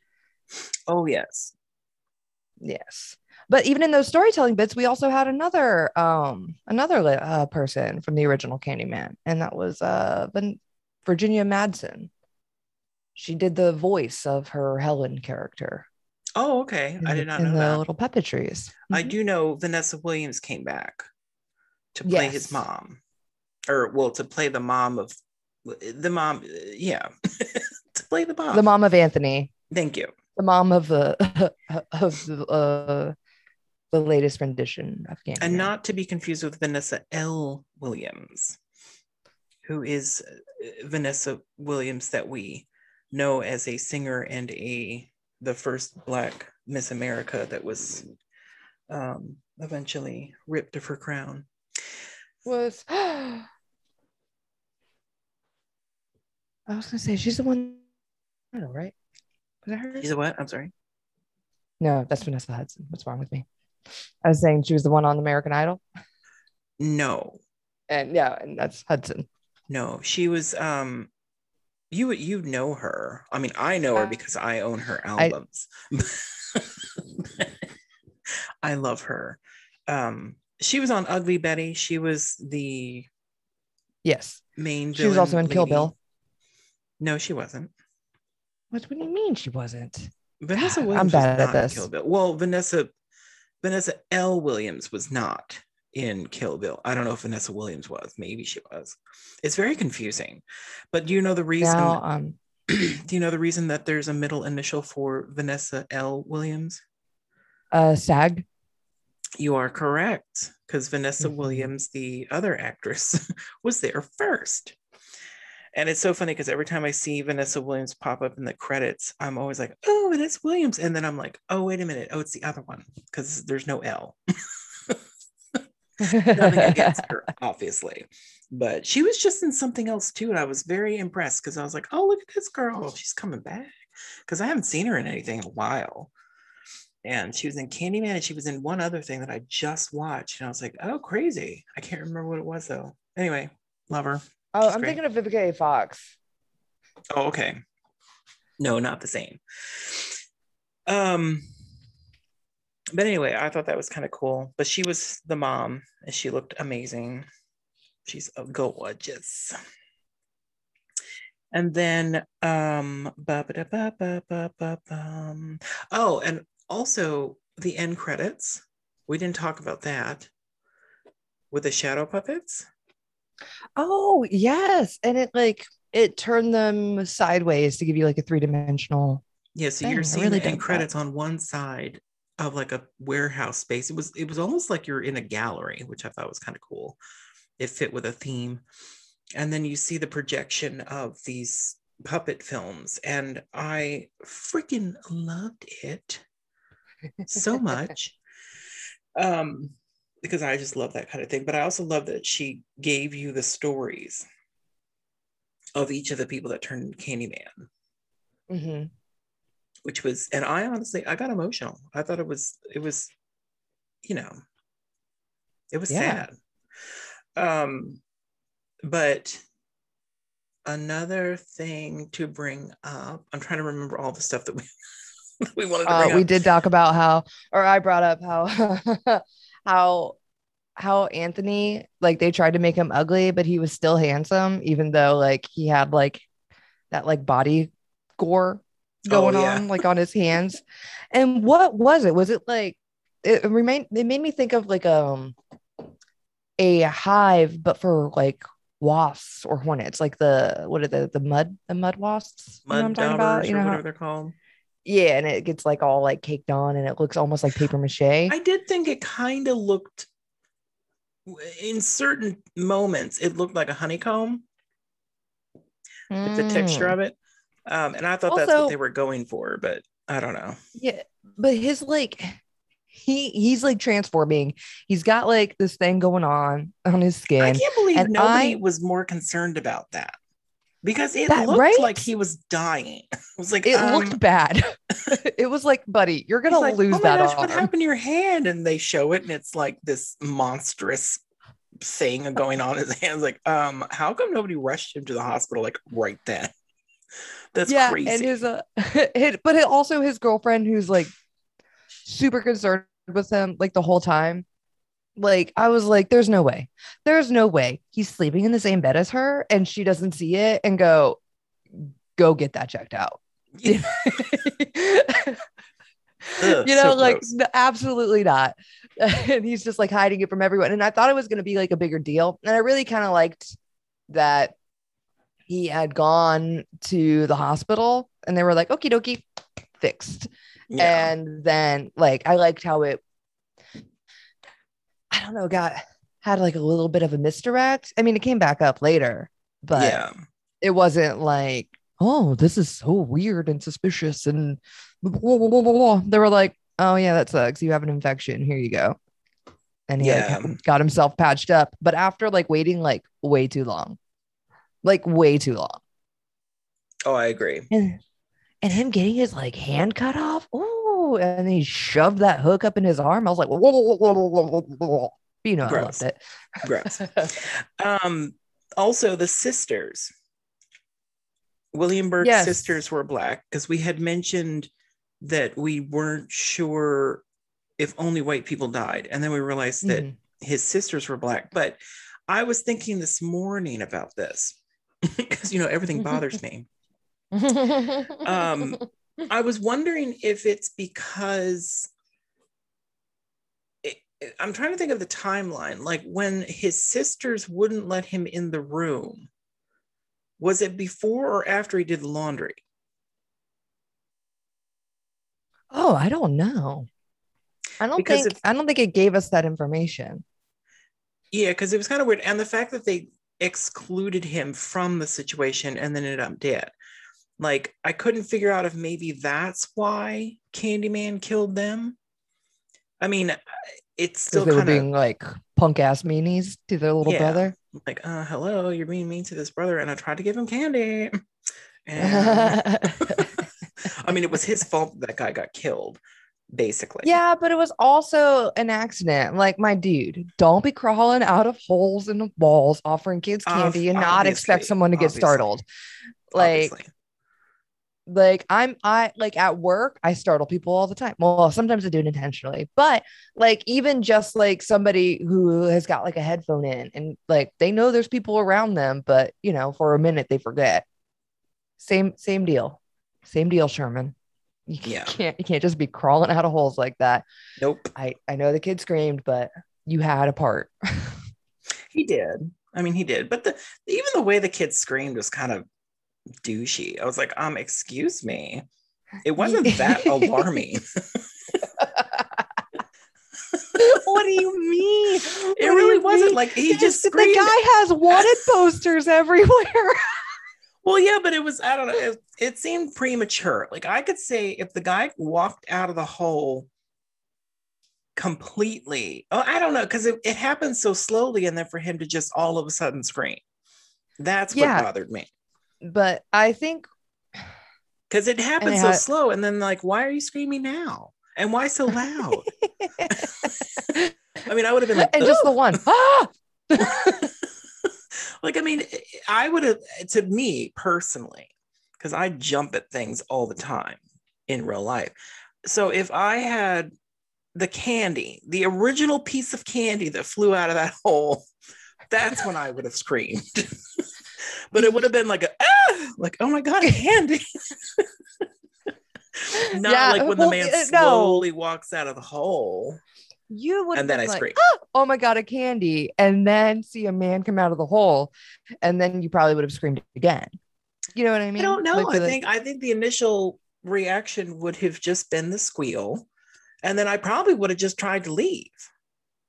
Oh yes. yes but even in those storytelling bits we also had another um another uh, person from the original candyman and that was uh Vin- virginia madsen she did the voice of her helen character Oh, okay. in I did not in know the that. little puppetries I Mhm. do know Vanessa Williams came back to play Yes. his mom, or well, to play the mom of the mom. Yeah, to play the mom. the mom of anthony Thank you. the mom of the of uh the latest rendition of Candyman. And not to be confused with Vanessa L. Williams, who is uh, Vanessa Williams that we know as a singer and a the first Black Miss America that was um, eventually ripped of her crown. was I was gonna say she's the one I don't know, right? Was that her? She's a what? I'm sorry. No, that's Vanessa Hudson. What's wrong with me? I was saying she was the one on American Idol. No, And yeah, and that's Hudson. no, she was. Um, you you know her? I mean, I know her because I own her albums. I love her. Um, she was on Ugly Betty. She was the Yes. main. She was also in Kill. Bill. No, she wasn't. What, what do you mean she wasn't? Vanessa I'm Williams. bad was at not in this. Kill Bill. Well, Vanessa Vanessa L. Williams was not in Kill Bill. I don't know if Vanessa Williams was. Maybe she was. It's very confusing. But do you know the reason? Now um do you know the reason that there's a middle initial for Vanessa L. Williams? uh SAG. You are correct, because Vanessa Mhm. Williams, the other actress, was there first. And it's so funny because every time I see Vanessa Williams pop up in the credits, I'm always like, oh, Vanessa Williams. And then I'm like, oh, wait a minute. Oh, it's the other one because there's no L. Nothing against her, obviously. But she was just in something else too. And I was very impressed because I was like, oh, look at this girl. She's coming back. Because I haven't seen her in anything in a while. And she was in Candyman and she was in one other thing that I just watched. And I was like, oh, crazy. I can't remember what it was though. Anyway, love her. Oh, I'm great. thinking of Vivica A. Fox. Oh, okay. No, not the same. Um, but anyway, I thought that was kind of cool. But she was the mom, and she looked amazing. She's gorgeous. And then, um, oh, and also the end credits. We didn't talk about that with the shadow puppets. Oh, yes. And it like it turned them sideways to give you like a three-dimensional. Yeah, so Dang, you're seeing really the dug that. credits on one side of like a warehouse space. It was it was almost like you're in a gallery, which I thought was kind of cool. It fit with a theme. And then you see the projection of these puppet films, and I freaking loved it so much. um, because I just love that kind of thing. But I also love that she gave you the stories of each of the people that turned Candyman hmm which was and i honestly i got emotional i thought it was it was you know it was Yeah. sad um but another thing to bring up i'm trying to remember all the stuff that we we wanted to Uh, we up did talk about how, or I brought up how, how, how Anthony like they tried to make him ugly, but he was still handsome, even though like he had like that like body gore going Oh, yeah. on like on his hands. And what was it? Was it like it remained? It made me think of like um a hive, but for like wasps or hornets, like the what are the the mud the mud wasps? You know what mud I'm talking about? You know how- they're called yeah, and it gets like all like caked on and it looks almost like paper mache. i did think it kind of looked in certain moments it looked like a honeycomb with the texture Mm. of it. Um, and I thought that's what they were going for, but I don't know. Yeah, but his like he he's like transforming. He's got like this thing going on on his skin. I can't believe nobody I- was more concerned about that because it That- looked right? like he was dying. It was like It um, looked bad. it was like, buddy, you're gonna like, lose oh my that gosh, what happened to your hand? And they show it, and it's like this monstrous thing going on in his hands. Like, um, how come nobody rushed him to the hospital like right then? That's yeah, crazy. and his uh, his, but it, also his girlfriend who's like super concerned with him like the whole time. Like I was like, there's no way, there's no way he's sleeping in the same bed as her, and she doesn't see it and go, go get that checked out. Yeah. Ugh, you know, so like gross. n- absolutely not. and he's just like hiding it from everyone. And I thought it was going to be like a bigger deal. And I really kind of liked that he had gone to the hospital and they were like, okie dokie, fixed. yeah. And then like I liked how it, I don't know, got had like a little bit of a misdirect. I mean, it came back up later, but yeah. it wasn't like, oh, this is so weird and suspicious. And blah, blah, blah, they were like, oh, yeah, that sucks. You have an infection. Here you go. And he like, got himself patched up. But after like waiting like way too long, like way too long. Oh, I agree. And, and him getting his like hand cut off. Oh, and he shoved that hook up in his arm. I was like, whoa, whoa, whoa, whoa, you know, Gross. I loved Gross. Um, also the sisters. William Burke's Yes. sisters were black because we had mentioned that we weren't sure if only white people died. And then we realized that Mhm. his sisters were black. But I was thinking this morning about this because, you know, everything bothers me. Um, I was wondering if it's because it, I'm trying to think of the timeline. Like when his sisters wouldn't let him in the room, was it before or after he did the laundry? Oh, I don't know. I don't Because think if- I don't think it gave us that information. Yeah, because it was kind of weird. And the fact that they excluded him from the situation and then ended up dead. Like, I couldn't figure out if maybe that's why Candyman killed them. I mean, it's still they kind of being like punk ass meanies to their little Yeah. brother. like, uh, hello, you're being mean to this brother, and I tried to give him candy. And I mean, it was his fault that, that guy got killed, basically. yeah, but it was also an accident. Like, my dude, don't be crawling out of holes in the walls offering kids Ob- candy and not expect someone to get obviously, startled. Like, obviously. Like I'm I like at work, I startle people all the time. Well, sometimes I do it intentionally, but like even just like somebody who has got like a headphone in and like they know there's people around them, but you know, for a minute they forget. Same same deal. Same deal, Sherman. You Yeah. can't you can't just be crawling out of holes like that. Nope, I I know the kid screamed, but you had a part. he did. I mean, he did. But the even the way the kid screamed was kind of douchey. I was like, um, excuse me. It wasn't that alarming. what do you mean? It What do really wasn't mean? like he just the guy has wanted posters everywhere. Well, yeah, but it was, I don't know, it, it seemed premature. Like I could say if the guy walked out of the hole completely, oh, I don't know, because it, it happened so slowly, and then for him to just all of a sudden scream, that's what Yeah. bothered me. But I think Because it happened so slow, and then like, why are you screaming now? And why so loud? I mean, I would have been like, and just the one. Ah! like, I mean, I would have, to me personally, because I jump at things all the time in real life. So if I had the candy, the original piece of candy that flew out of that hole, that's when I would have screamed. But it would have been like a, ah, like, oh my God, a candy. Not Yeah, like when the man uh, no. slowly walks out of the hole. You would And then I like, scream. "Ah, oh my god, a candy, and then see a man come out of the hole, and then you probably would have screamed again. You know what I mean? I don't know. Like, I the- think I think the initial reaction would have just been the squeal, and then I probably would have just tried to leave.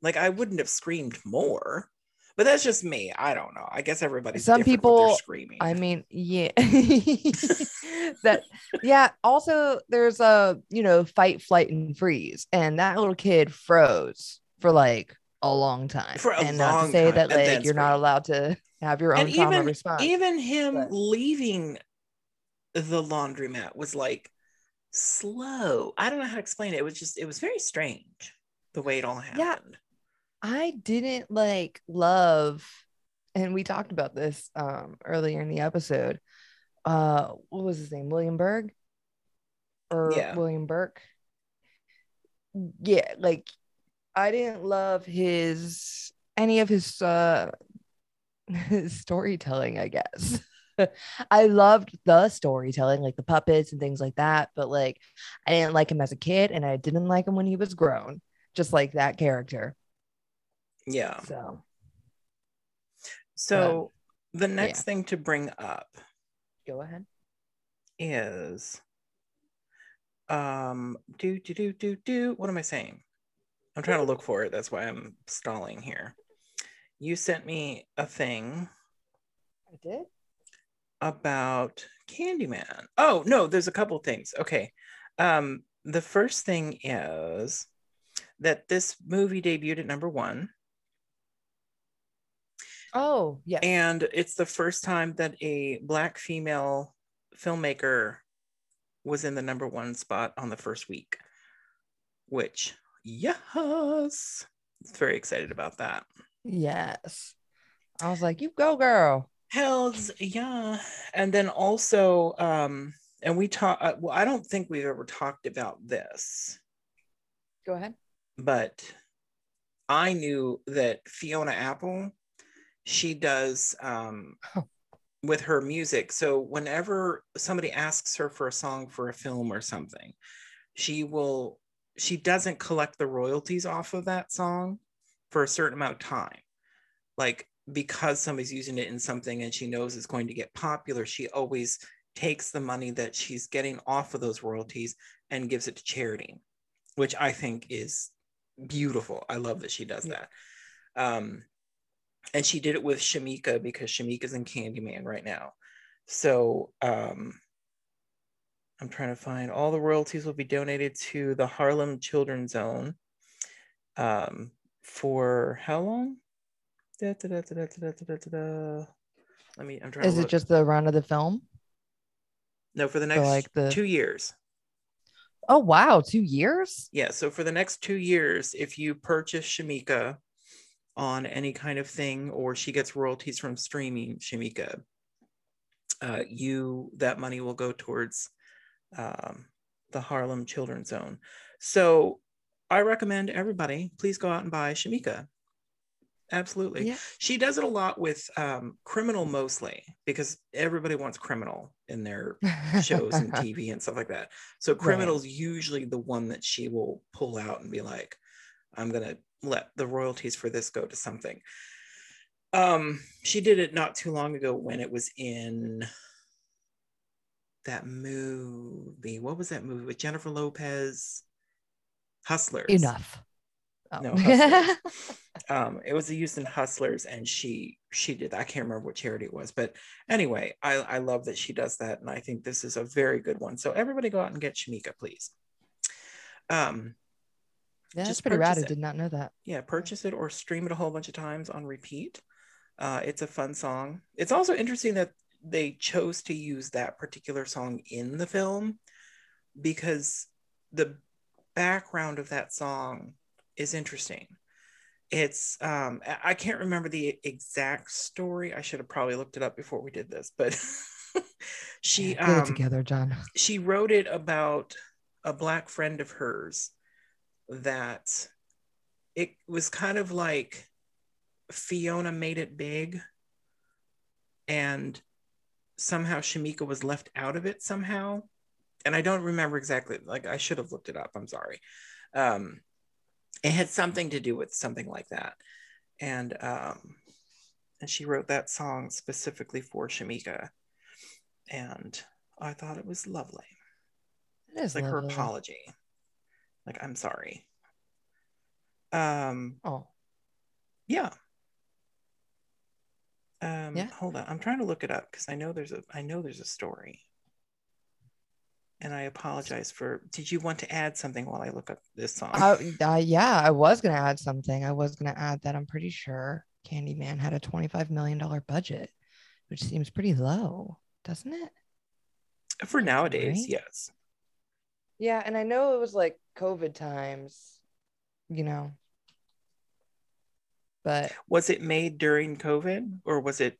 Like I wouldn't have screamed more, but that's just me. I don't know. I guess everybody's Some different with their people- screaming. I mean, yeah. that yeah, also there's a, you know, fight, flight, and freeze. And that little kid froze for like a long time. For a and not to say time, that like you're not allowed to have your own and trauma even response. even him but- leaving the laundromat was like slow. I don't know how to explain it. It was just it was very strange the way it all happened. Yeah. I didn't like love, and we talked about this um earlier in the episode. Uh, what was his name? William Berg or Yeah. William Burke? Yeah, like I didn't love his any of his uh his storytelling, I guess. I loved the storytelling, like the puppets and things like that, but like I didn't like him as a kid and I didn't like him when he was grown, just like that character. Yeah. So So the next yeah. thing to bring up go ahead. is um do do do do do what am I saying? I'm trying to look for it. That's why I'm stalling here. You sent me a thing I did. about Candyman. Oh, no, there's a couple things. Okay. Um, the first thing is that this movie debuted at number one, Oh, yeah. and it's the first time that a black female filmmaker was in the number one spot on the first week, which, yes, very excited about that. yes. I was like, you go, girl. Hells yeah. And then also, um, and we talk. Uh, well, I don't think we've ever talked about this, Go ahead. but I knew that Fiona Apple, she does um, Oh. with her music. So whenever somebody asks her for a song for a film or something, she will. She doesn't collect the royalties off of that song for a certain amount of time. Like because somebody's using it in something and she knows it's going to get popular, she always takes the money that she's getting off of those royalties and gives it to charity, which I think is beautiful. I love that she does Yeah. that. Um, and she did it with Shameika because Shameika's in Candyman right now. So um, I'm trying to find all the royalties will be donated to the Harlem Children's Zone um, for how long? Da, da, da, Let me. I'm trying. Is it just the run of the film? No, for the next like the... two years. Oh wow, two years? Yeah. So for the next two years, if you purchase Shameika, on any kind of thing, or she gets royalties from streaming Shameika, uh, you that money will go towards um, the Harlem Children's Zone. So I recommend everybody please go out and buy Shameika. Absolutely. Yeah. She does it a lot with um, criminal mostly because everybody wants criminal in their shows and TV and stuff like that. So Right. criminal's usually the one that she will pull out and be like, I'm gonna let the royalties for this go to something. Um, she did it not too long ago when it was in that movie. What was that movie with Jennifer Lopez? Hustlers. Enough. Oh. No, um it was used in hustlers and she she did i can't remember what charity it was but anyway i i love that she does that and i think this is a very good one so everybody go out and get shameika please um yeah, that's Just pretty rad. purchase I it. did not know that. yeah purchase it or stream it a whole bunch of times on repeat uh it's a fun song it's also interesting that they chose to use that particular song in the film because the background of that song is interesting it's um I- can't remember the exact story i should have probably looked it up before we did this but she um together, John. she wrote it about a black friend of hers that it was kind of like Fiona made it big and somehow Shameika was left out of it somehow. And I don't remember exactly, like I should have looked it up. I'm sorry. Um, it had something to do with something like that. And um, and she wrote that song specifically for Shameika. And I thought it was lovely It is like her apology like i'm sorry um Oh, yeah Um, Yeah. hold on. I'm trying to look it up because I know there's a I know there's a story. And I apologize for. Did you want to add something while I look up this song? I, uh, yeah, I was gonna add something. I was gonna add that I'm pretty sure Candyman had a 25 million dollar budget, which seems pretty low, doesn't it? for nowadays, right? yes. Yeah, and I know it was like COVID times, you know. But Was it made during COVID or was it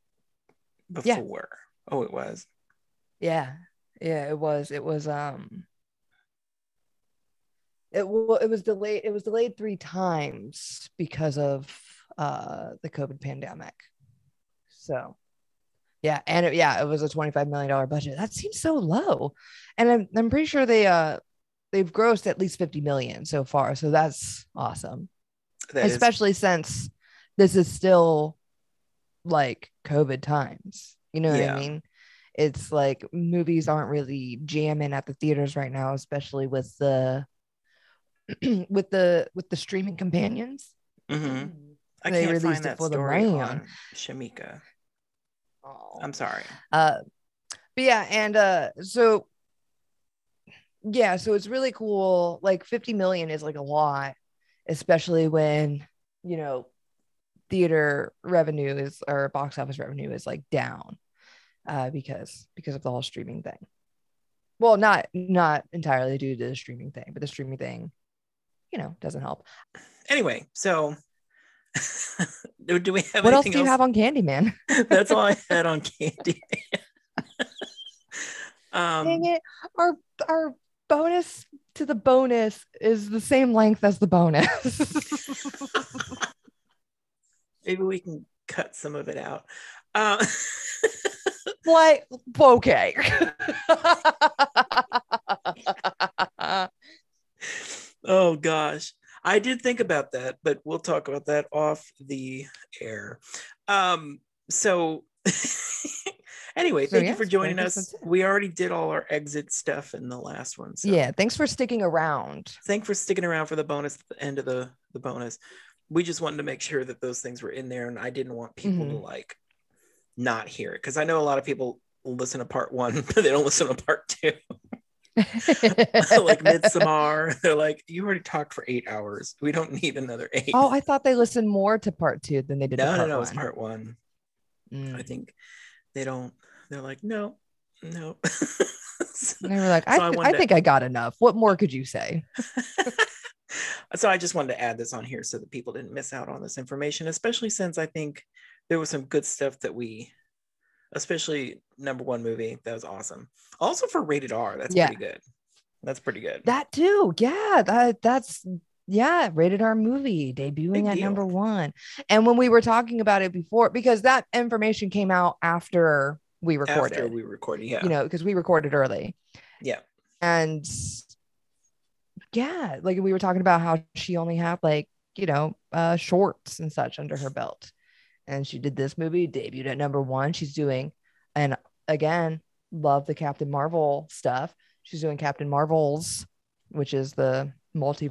Yeah. before? Oh, it was. yeah, yeah, it was. It was um it well, it was delayed it was delayed three times because of uh the COVID pandemic. So yeah, and it, yeah, it was a 25 million dollar budget. That seems so low. And I'm I'm pretty sure they uh they've grossed at least 50 million so far. So that's awesome. That is- especially since this is still like COVID times. You know what Yeah. I mean? It's like movies aren't really jamming at the theaters right now, especially with the with the with the streaming companions. Mhm. I They can't released find it that for story on Shameika. Oh. I'm sorry. Uh, but yeah, and uh, so yeah, so it's really cool. Like 50 million is like a lot, especially when you know theater revenue is or box office revenue is like down uh, because because of the whole streaming thing. Well, not not entirely due to the streaming thing, but the streaming thing, you know, doesn't help. Anyway, so do do we have what else do you have on Candyman? That's all I had on Candy. um, Dang it. Our our bonus to the bonus is the same length as the bonus. maybe we can cut some of it out. Uh, like okay. oh gosh, I did think about that, but we'll talk about that off the air. Um, so anyway, So thank you for joining us. We already did all our exit stuff in the last one. So yeah, thanks for sticking around. thanks for sticking around for the bonus at the end of the the bonus. We just wanted to make sure that those things were in there, and I didn't want people to Mhm. like not hear it because I know a lot of people listen to part one, but they don't listen to part two. like Midsommar, they're like, "You already talked for eight hours. We don't need another eight. Oh, I thought they listened more to part two than they did no, no, part no, one. it's part one. Mm. I think they don't. They're like, no, no. They were like, I, So I th- I to- think I got enough. What more could you say? so I just wanted to add this on here so that people didn't miss out on this information, especially since I think there was some good stuff that we, especially number one movie, that was awesome. Also for rated R, that's Yeah. pretty good. That's pretty good. That too. Yeah, that that's yeah, rated R movie debuting Big at deal. number one. And when we were talking about it before, because that information came out after we recorded, After we recorded, yeah. you know, because we recorded early. Yeah. And yeah, like we were talking about how she only had like, you know, uh shorts and such under her belt. And she did this movie, debuted at number one. She's doing, and again, love the Captain Marvel stuff. She's doing Captain Marvels, which is the multi,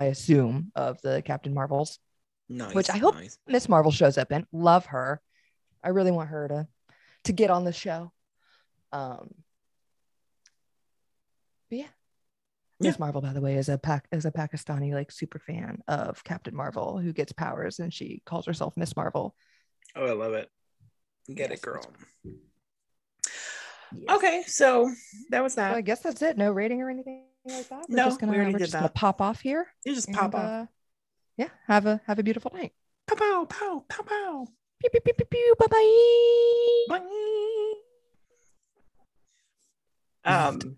I assume, of the Captain Marvels. nice. which I hope- nice. Miss Marvel shows up in. Love her. I really want her to to get on the show. Um, but yeah. Miss Yeah. Marvel, by the way, is a Pac- is a Pakistani like super fan of Captain Marvel who gets powers, and she calls herself Miss Marvel. Oh, I love it. Get Yes, it, girl. Yes. Okay, so that was So I guess that's it. No rating or anything like that. We're No, just gonna, we already we're did just gonna that. pop off here. You just pop and, off. uh, yeah. Have a have a beautiful night. Pow, pow, pow, pow, pow. Pew, pew, pew, pew, pew. Bye bye. Bye. Um,